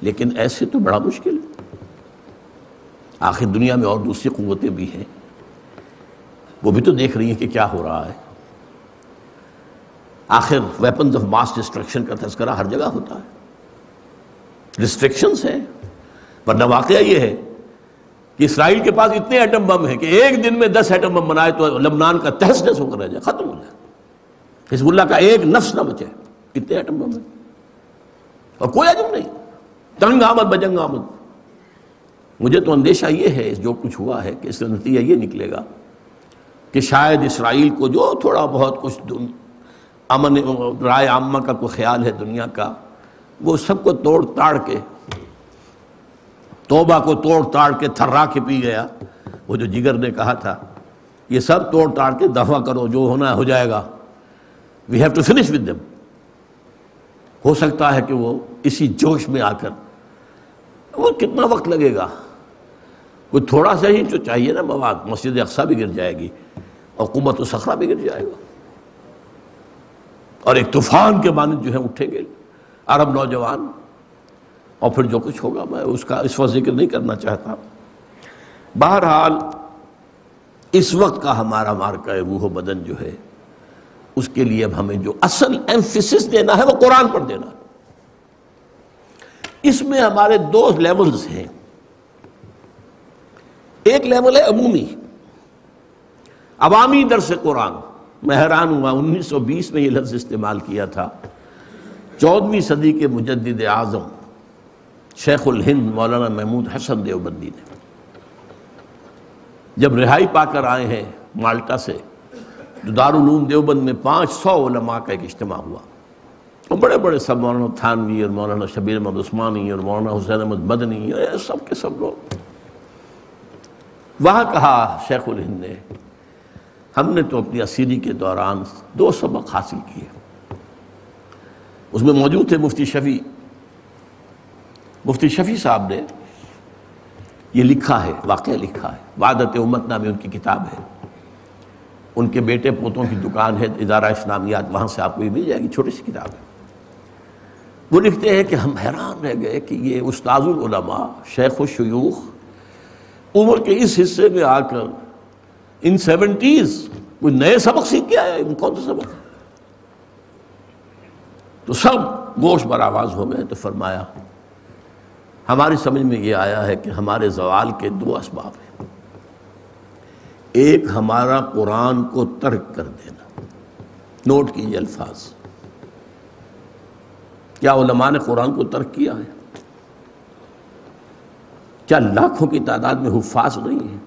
لیکن ایسے تو بڑا مشکل۔ ہے آخر دنیا میں اور دوسری قوتیں بھی ہیں۔ وہ بھی تو دیکھ رہی ہیں کہ کیا ہو رہا ہے۔ آخر ویپنز آف ماس ڈسٹرکشن کا تذکرہ ہر جگہ ہوتا ہے۔ ریسٹرکشنس ہیں۔ ورنہ واقعہ یہ ہے کہ اسرائیل کے پاس اتنے ایٹم بم ہیں کہ ایک دن میں دس ایٹم بم بنائے تو لبنان کا تحس نس ہو کر رہ جائے، ختم ہو جائے۔ حزب اللہ کا ایک نفس نہ بچے۔ اتنے ایٹم بم ہیں۔ اور کوئی عجم نہیں۔ تنگ آمد بجنگ آمد۔ مجھے تو اندیشہ یہ ہے، جو کچھ ہوا ہے، کہ اس کا نتیجہ یہ نکلے گا کہ شاید اسرائیل کو جو تھوڑا بہت کچھ امن رائے عامہ کا کوئی خیال ہے دنیا کا، وہ سب کو توڑ تاڑ کے توبہ کو توڑ تاڑ کے تھرا کے پی گیا۔ وہ جو جگر نے کہا تھا، یہ سب توڑ تاڑ کے دفع کرو، جو ہونا ہو جائے گا۔ We have to finish with them ہو سکتا ہے کہ وہ اسی جوش میں آ کر، وہ کتنا وقت لگے گا؟ کوئی تھوڑا سا ہی جو چاہیے نا مواد، مسجد اقسا بھی گر جائے گی اور قوت و سخرا بھی گر جائے گا۔ اور ایک طوفان کے مانند جو ہے اٹھیں گے۔ عرب نوجوان اور پھر جو کچھ ہوگا میں اس کا اس وقت ذکر نہیں کرنا چاہتا۔ بہرحال اس وقت کا ہمارا مارکا روح و بدن جو ہے، اس کے لیے اب ہمیں جو اصل ایمفیسس دینا ہے وہ قرآن پر دینا۔ اس میں ہمارے دو لیولز ہیں۔ ایک لیول ہے عمومی، عوامی درس قرآن۔ میں حیران ہوا، انیس سو بیس میں یہ لفظ استعمال کیا تھا۔ چودہویں صدی کے مجدد اعظم شیخ الہند مولانا محمود حسن دیوبندی نے۔ جب رہائی پا کر آئے ہیں مالٹا سے جو دارالعلوم دیوبند میں پانچ سو علماء کا ایک اجتماع ہوا۔ اور بڑے بڑے سب، مولانا تھانوی اور مولانا شبیر احمد عثمانی اور مولانا حسین احمد مدنی سب کے سب لوگ۔ وہاں کہا شیخ الہند نے، ہم نے تو اپنی اسیری کے دوران دو سبق حاصل کیے۔ اس میں موجود تھے مفتی شفیع مفتی شفیع صاحب نے یہ لکھا ہے، واقعہ لکھا ہے۔ وعدت امت نامی ان کی کتاب ہے۔ ان کے بیٹے پوتوں کی دکان ہے، ادارہ اسلامیات، وہاں سے آپ کو یہ مل جائے گی، چھوٹی سی کتاب ہے۔ وہ لکھتے ہیں کہ ہم حیران رہ گئے کہ یہ استاذ العلماء، شیخ و شیوخ عمر کے اس حصے میں آ کر ان سیونٹیز کوئی نئے سبق سیکھ کے آیا ان کون سا سبق؟ تو سب گوشت بر آواز ہو گئے تو فرمایا ہماری سمجھ میں یہ آیا ہے کہ ہمارے زوال کے دو اسباب ہیں۔ ایک، ہمارا قرآن کو ترک کر دینا۔ نوٹ کیجیے الفاظ۔ کیا علماء نے قرآن کو ترک کیا ہے؟ کیا لاکھوں کی تعداد میں حفاظ نہیں ہیں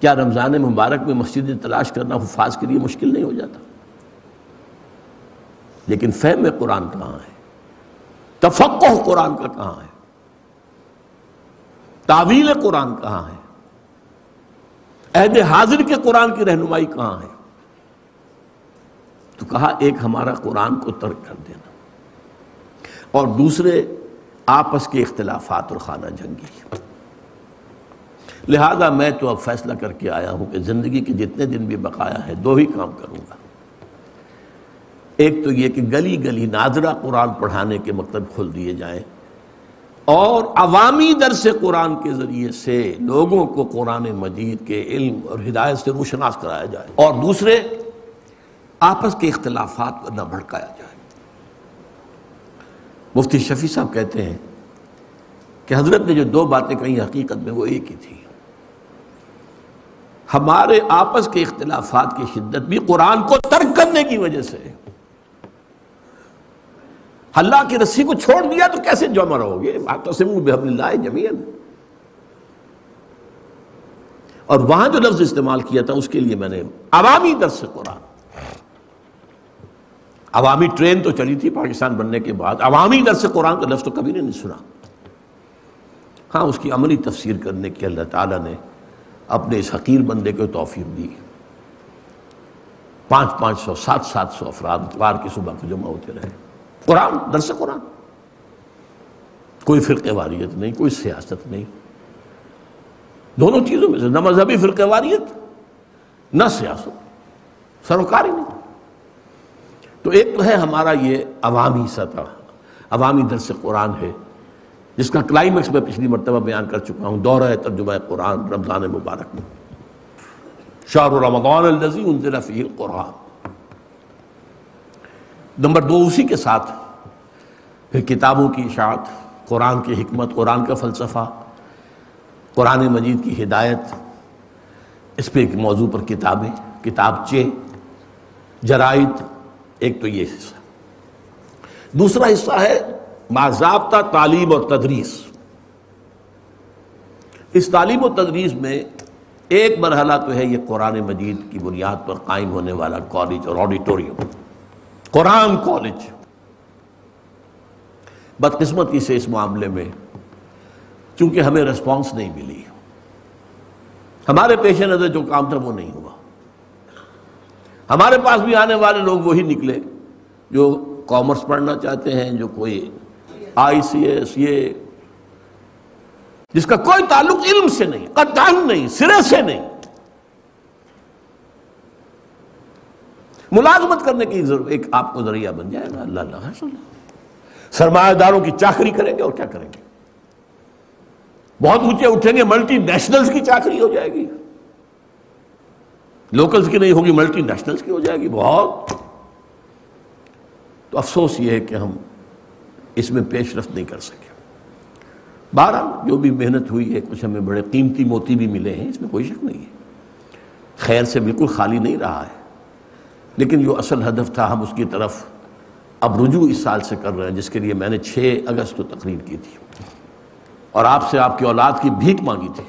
کیا رمضان مبارک میں مسجد تلاش کرنا حفاظ کے لیے مشکل نہیں ہو جاتا؟ لیکن فہم قرآن کہاں ہے؟ تفقہ قرآن کا کہاں ہے؟ تعویل قرآن کہاں ہے؟ عہد حاضر کے قرآن کی رہنمائی کہاں ہے؟ تو کہا ایک ہمارا قرآن کو ترک کر دینا۔ اور دوسرے آپس کے اختلافات اور خانہ جنگی۔ لہذا میں تو اب فیصلہ کر کے آیا ہوں کہ زندگی کے جتنے دن بھی بقایا ہے، دو ہی کام کروں گا۔ ایک تو یہ کہ گلی گلی ناظرہ قرآن پڑھانے کے مکتب کھول دیے جائیں اور عوامی درس قرآن کے ذریعے سے لوگوں کو قرآن مجید کے علم اور ہدایت سے روشناس کرایا جائے اور دوسرے، آپس کے اختلافات کو نہ بھڑکایا جائے۔ مفتی شفیع صاحب کہتے ہیں کہ حضرت نے جو دو باتیں کہیں حقیقت میں وہ ایک ہی تھی۔ ہمارے آپس کے اختلافات کی شدت بھی قرآن کو ترک کرنے کی وجہ سے اللہ کی رسی کو چھوڑ دیا تو کیسے جمع رہو گے؟ بحب اللہ جمین اور وہاں جو لفظ استعمال کیا تھا اس کے لیے میں نے عوامی درس قرآن. عوامی ٹرین تو چلی تھی پاکستان بننے کے بعد. عوامی درس قرآن کا لفظ تو کبھی نہیں سنا. ہاں اس کی عملی تفسیر کرنے کی اللہ تعالیٰ نے اپنے اس حقیر بندے کو توفیق دی. پانچ پانچ سو، سات سات سو افراد، اتوار کی صبح کو جمع ہوتے رہے. قرآن، درس قرآن۔ کوئی فرقے واریت نہیں، کوئی سیاست نہیں۔ دونوں چیزوں میں سے نہ مذہبی فرقے واریت، نہ سیاست۔ سروکاری نہیں۔ تو ایک تو ہے ہمارا یہ عوامی سطح، عوامی درس قرآن ہے، جس کا کلائمیکس میں پچھلی مرتبہ بیان کر چکا ہوں، دورہ ترجمہ قرآن رمضان مبارک میں۔ شاہ رمضان الزی انزل فی القرآن۔ نمبر دو اسی کے ساتھ پھر کتابوں کی اشاعت، قرآن کی حکمت، قرآن کا فلسفہ، قرآن مجید کی ہدایت، اس پہ ایک موضوع پر کتابیں کتابچے جرائد، ایک تو یہ حصہ۔ دوسرا حصہ ہے باضابطہ تعلیم اور تدریس۔ اس تعلیم و تدریس میں ایک مرحلہ تو ہے یہ قرآن مجید کی بنیاد پر قائم ہونے والا کالج اور آڈیٹوریم قرآن کالج بدقسمتی سے اس معاملے میں چونکہ ہمیں رسپانس نہیں ملی. ہمارے پیش نظر جو کام تھا وہ نہیں ہوا. ہمارے پاس بھی آنے والے لوگ وہی نکلے جو کامرس پڑھنا چاہتے ہیں، جو کوئی آئی سی ایس یہ. جس کا کوئی تعلق علم سے نہیں قطعاً نہیں، سرے سے نہیں. ملازمت کرنے کی ایک آپ کو ذریعہ بن جائے گا۔ اللہ اللہ سرمایہ داروں کی چاکری کریں گے اور کیا کریں گے؟ بہت اونچے اٹھیں گے، ملٹی نیشنلز کی چاکری ہو جائے گی۔ لوکلز کی نہیں ہوگی، ملٹی نیشنلز کی ہو جائے گی، بہت۔ تو افسوس یہ ہے کہ ہم اس میں پیش رفت نہیں کر سکے۔ بارہ جو بھی محنت ہوئی ہے، کچھ ہمیں بڑے قیمتی موتی بھی ملے ہیں، اس میں کوئی شک نہیں ہے۔ خیر سے بالکل خالی نہیں رہا ہے۔ لیکن جو اصل ہدف تھا ہم اس کی طرف اب رجوع اس سال سے کر رہے ہیں، جس کے لیے میں نے چھ اگست کو تقریر کی تھی۔ اور آپ سے آپ کی اولاد کی بھیک مانگی تھی۔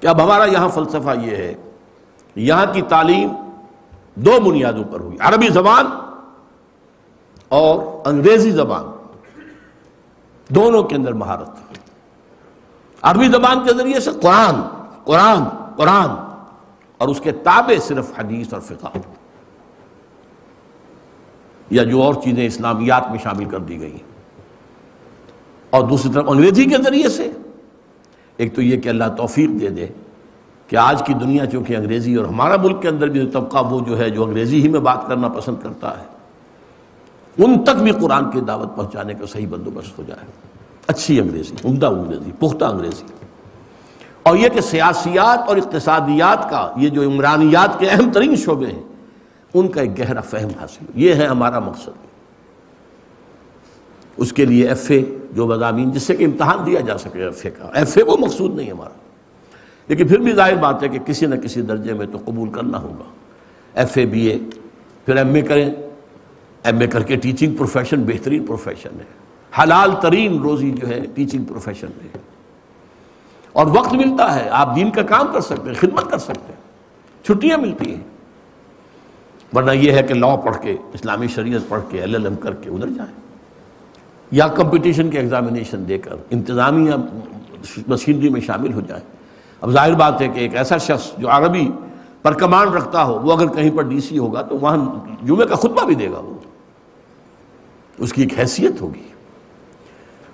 کہ اب ہمارا یہاں فلسفہ یہ ہے، یہاں کی تعلیم دو بنیادوں پر ہوئی، عربی زبان اور انگریزی زبان، دونوں کے اندر مہارت عربی زبان کے ذریعے سے قرآن قرآن قرآن اور اس کے تابع صرف حدیث اور فقہ۔ یا جو اور چیزیں اسلامیات میں شامل کر دی گئی اور دوسری طرف انگریزی کے ذریعے سے۔ ایک تو یہ کہ اللہ توفیق دے دے کہ آج کی دنیا چونکہ انگریزی اور ہمارا ملک کے اندر بھی طبقہ وہ جو ہے جو انگریزی ہی میں بات کرنا پسند کرتا ہے، ان تک بھی قرآن کی دعوت پہنچانے کا صحیح بندوبست ہو جائے۔ اچھی انگریزی، عمدہ انگریزی، پختہ انگریزی۔ اور یہ کہ سیاسیات اور اقتصادیات کا یہ جو عمرانیات کے اہم ترین شعبے ہیں، ان کا ایک گہرا فہم حاصل یہ ہے ہمارا مقصد۔ اس کے لیے ایف اے جو مضامین، جس سے کہ امتحان دیا جا سکے ایف اے کا۔ ایف اے وہ مقصود نہیں ہمارا۔ لیکن پھر بھی ظاہر بات ہے کہ کسی نہ کسی درجے میں تو قبول کرنا ہوگا۔ ایف اے بی اے، پھر ایم اے کریں۔ ایم اے کر کے ٹیچنگ پروفیشن بہترین پروفیشن ہے۔ حلال ترین روزی جو ہے ٹیچنگ پروفیشن میں اور وقت ملتا ہے، آپ دین کا کام کر سکتے ہیں، خدمت کر سکتے ہیں۔ چھٹیاں ملتی ہیں۔ ورنہ یہ ہے کہ لا پڑھ کے، اسلامی شریعت پڑھ کے ایل ایل ایم کر کے ادھر جائیں۔ یا کمپٹیشن کے ایگزامینیشن دے کر، انتظامیہ مشینری میں شامل ہو جائے اب ظاہر بات ہے کہ ایک ایسا شخص جو عربی پر کمان رکھتا ہو، وہ اگر کہیں پر ڈی سی ہوگا تو وہاں جمعے کا خطبہ بھی دے گا وہ۔ اس کی ایک حیثیت ہوگی۔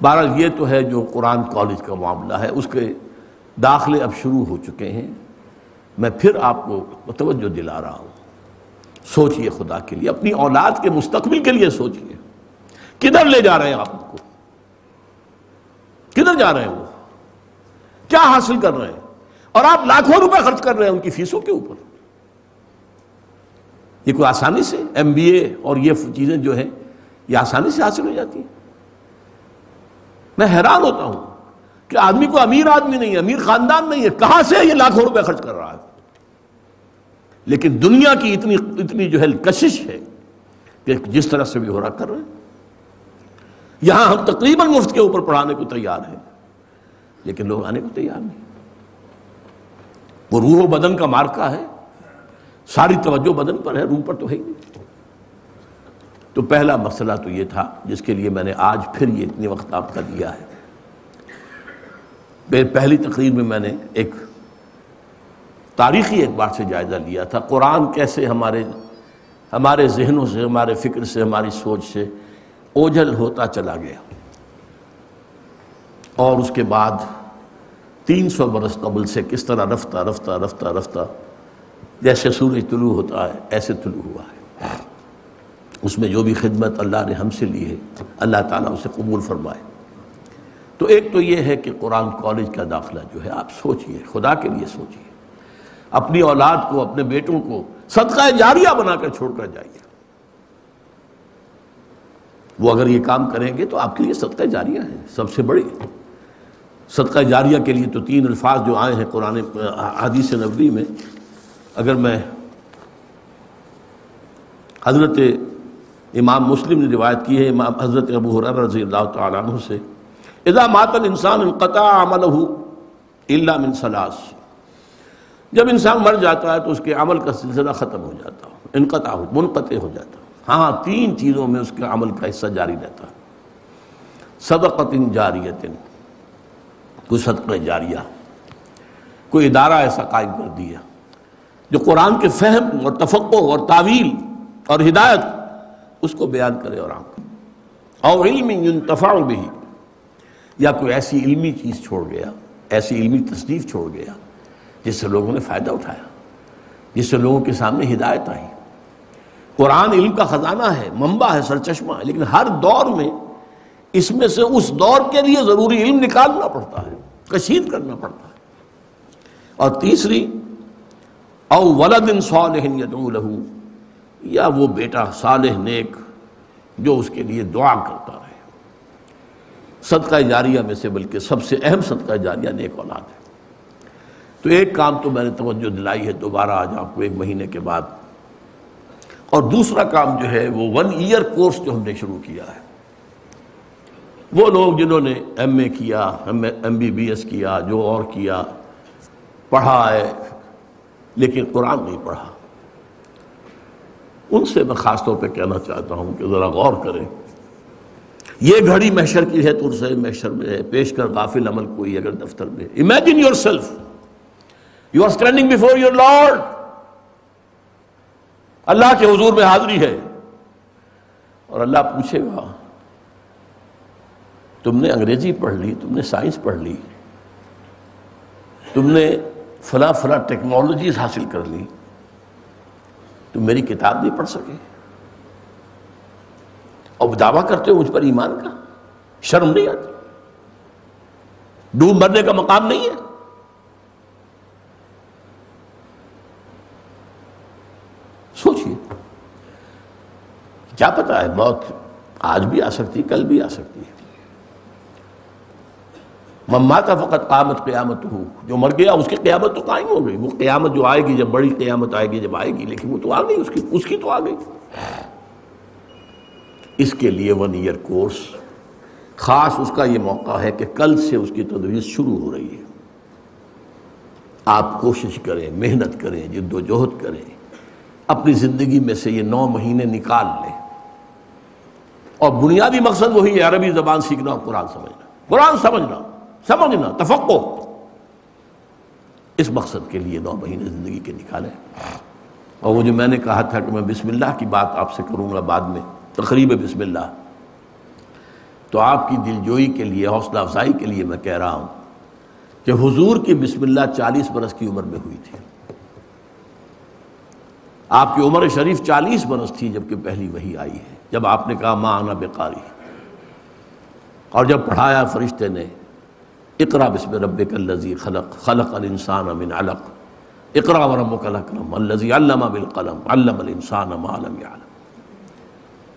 بہرحال یہ تو ہے جو قرآن کالج کا معاملہ ہے، اس کے داخلے اب شروع ہو چکے ہیں۔ میں پھر آپ کو توجہ دلا رہا ہوں۔ سوچئے خدا کے لیے، اپنی اولاد کے مستقبل کے لیے سوچئے۔ کدھر لے جا رہے ہیں آپ کو؟ کدھر جا رہے ہیں وہ؟ کیا حاصل کر رہے ہیں؟ اور آپ لاکھوں روپے خرچ کر رہے ہیں ان کی فیسوں کے اوپر۔ یہ کوئی آسانی سے ایم بی اے اور یہ چیزیں جو ہیں، یہ آسانی سے حاصل ہو جاتی ہے میں حیران ہوتا ہوں۔ کہ آدمی کو امیر آدمی نہیں ہے، امیر خاندان نہیں ہے، کہاں سے یہ لاکھوں روپے خرچ کر رہا ہے؟ لیکن دنیا کی اتنی اتنی جو ہے کشش ہے کہ جس طرح سے بھی ہو رہا کر رہے ہیں۔ یہاں ہم تقریباً مفت کے اوپر پڑھانے کو تیار ہیں، لیکن لوگ آنے کو تیار نہیں۔ وہ روح و بدن کا مارکا ہے، ساری توجہ بدن پر ہے، روح پر تو ہے ہی نہیں۔ تو پہلا مسئلہ تو یہ تھا، جس کے لیے میں نے آج پھر یہ اتنے وقت آپ کا دیا ہے۔ پہلی تقریر میں میں نے ایک تاریخی اعتبار سے جائزہ لیا تھا، قرآن کیسے ہمارے ہمارے ذہنوں سے، ہمارے فکر سے، ہماری سوچ سے اوجھل ہوتا چلا گیا۔ اور اس کے بعد تین سو برس قبل سے کس طرح رفتہ رفتہ رفتہ رفتہ، جیسے سورج طلوع ہوتا ہے، ایسے طلوع ہوا ہے۔ اس میں جو بھی خدمت اللہ نے ہم سے لی ہے، اللہ تعالیٰ اسے قبول فرمائے۔ تو ایک تو یہ ہے کہ قرآن کالج کا داخلہ جو ہے، آپ سوچئے، خدا کے لیے سوچئے۔ اپنی اولاد کو، اپنے بیٹوں کو صدقہ جاریہ بنا کر چھوڑ کر جائیے۔ وہ اگر یہ کام کریں گے تو آپ کے لیے صدقہ جاریہ ہے، سب سے بڑی۔ صدقہ جاریہ کے لیے تو تین الفاظ جو آئے ہیں قرآن، حدیث نبوی میں۔ اگر میں حضرت امام مسلم نے روایت کی ہے، امام حضرت ابو حرار رضی اللہ تعالیٰ عنہ سے۔ اذا مات الانسان انقطع عمله الا من ثلاث. جب انسان مر جاتا ہے تو اس کے عمل کا سلسلہ ختم ہو جاتا انقطع ہو، منقطع ہو جاتا ہاں تین چیزوں میں اس کے عمل کا حصہ جاری رہتا ہے۔ صدقت جاریت کوئی صدقہ جاریہ، کوئی ادارہ ایسا قائم کر دیا جو قرآن کے فہم اور تفقع اور تعویل اور ہدایت اس کو بیان کرے اور عام کرے۔ اور علم ينتفع بھی یا کوئی ایسی علمی چیز چھوڑ گیا، ایسی علمی تصنیف چھوڑ گیا، جس سے لوگوں نے فائدہ اٹھایا، جس سے لوگوں کے سامنے ہدایت آئی۔ قرآن علم کا خزانہ ہے، منبع ہے، سرچشمہ ہے، لیکن ہر دور میں اس میں سے اس دور کے لیے ضروری علم نکالنا پڑتا ہے، کشید کرنا پڑتا ہے۔ اور تیسری، او ولد صالح یدعو لہو، یا وہ بیٹا صالح نیک جو اس کے لیے دعا کرتا صدقہ جاریہ میں سے بلکہ سب سے اہم صدقہ جاریہ نیک اولاد ہے۔ تو ایک کام تو میں نے توجہ دلائی ہے، دوبارہ آج آپ کو ایک مہینے کے بعد۔ اور دوسرا کام جو ہے، وہ ون ایئر کورس جو ہم نے شروع کیا ہے۔ وہ لوگ جنہوں نے ایم اے کیا ایم بی بی ایس کیا، جو اور کیا پڑھا ہے لیکن قرآن نہیں پڑھا۔ ان سے میں خاص طور پہ کہنا چاہتا ہوں کہ ذرا غور کریں۔ یہ گھڑی محشر کی ہے تو سے محشر میں ہے پیش کر غافل عمل کوئی اگر دفتر میں۔ Imagine yourself you are standing before your lord اللہ کے حضور میں حاضری ہے۔ اور اللہ پوچھے گا، تم نے انگریزی پڑھ لی، تم نے سائنس پڑھ لی، تم نے فلاں فلاں ٹیکنالوجیز حاصل کر لی، تم میری کتاب نہیں پڑھ سکے۔ اور دعویٰ کرتے ہو مجھ پر ایمان کا؟ شرم نہیں آتی۔ ڈوب مرنے کا مقام نہیں ہے۔ سوچئے۔ کیا پتا ہے، موت آج بھی آ سکتی کل بھی آ سکتی ہے۔ مماتا فقط قیامت قیامت ہو جو مر گیا، اس کی قیامت تو قائم ہو گئی۔ وہ قیامت جو آئے گی، جب بڑی قیامت آئے گی، جب آئے گی، لیکن وہ تو آ گئی، اس کی اس کی تو آ گئی۔ اس کے لیے ون ایئر کورس خاص اس کا یہ موقع ہے کہ کل سے اس کی تدویز شروع ہو رہی ہے۔ آپ کوشش کریں، محنت کریں، جد و جہد کریں۔ اپنی زندگی میں سے یہ نو مہینے نکال لیں۔ اور بنیادی مقصد وہی ہے، عربی زبان سیکھنا اور قرآن سمجھنا۔ قرآن سمجھنا سمجھنا تفقو اس مقصد کے لیے نو مہینے زندگی کے نکالیں۔ اور وہ جو میں نے کہا تھا کہ میں بسم اللہ کی بات آپ سے کروں گا بعد میں تقریب بسم اللہ۔ تو آپ کی دل جوئی کے لیے، حوصلہ افزائی کے لیے میں کہہ رہا ہوں کہ حضور کی بسم اللہ چالیس برس کی عمر میں ہوئی تھی۔ آپ کی عمر شریف چالیس برس تھی جبکہ پہلی وہی آئی ہے، جب آپ نے کہا، ماں آنا بےقاری اور جب پڑھایا فرشتے نے اقرا بسم رب الزی خلق خلق الانسان من علق۔ اقرا و رب الکرم الزی علامہ بالقلم، علم الانسان ما لم يعلم۔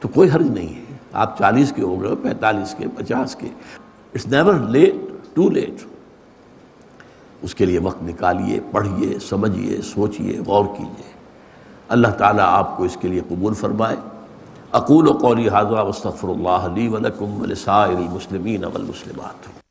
تو کوئی حرج نہیں ہے۔ آپ چالیس کے ہو گئے پینتالیس کے، پچاس کے۔ It's never late too late اس کے لیے وقت نکالیے، پڑھیے، سمجھیے، سوچیے، غور کیجیے۔ اللہ تعالیٰ آپ کو اس کے لیے قبول فرمائے۔ اقول و قولی حاضہ وصطفر اللہ علی ولکم ولسائر المسلمین والمسلمات۔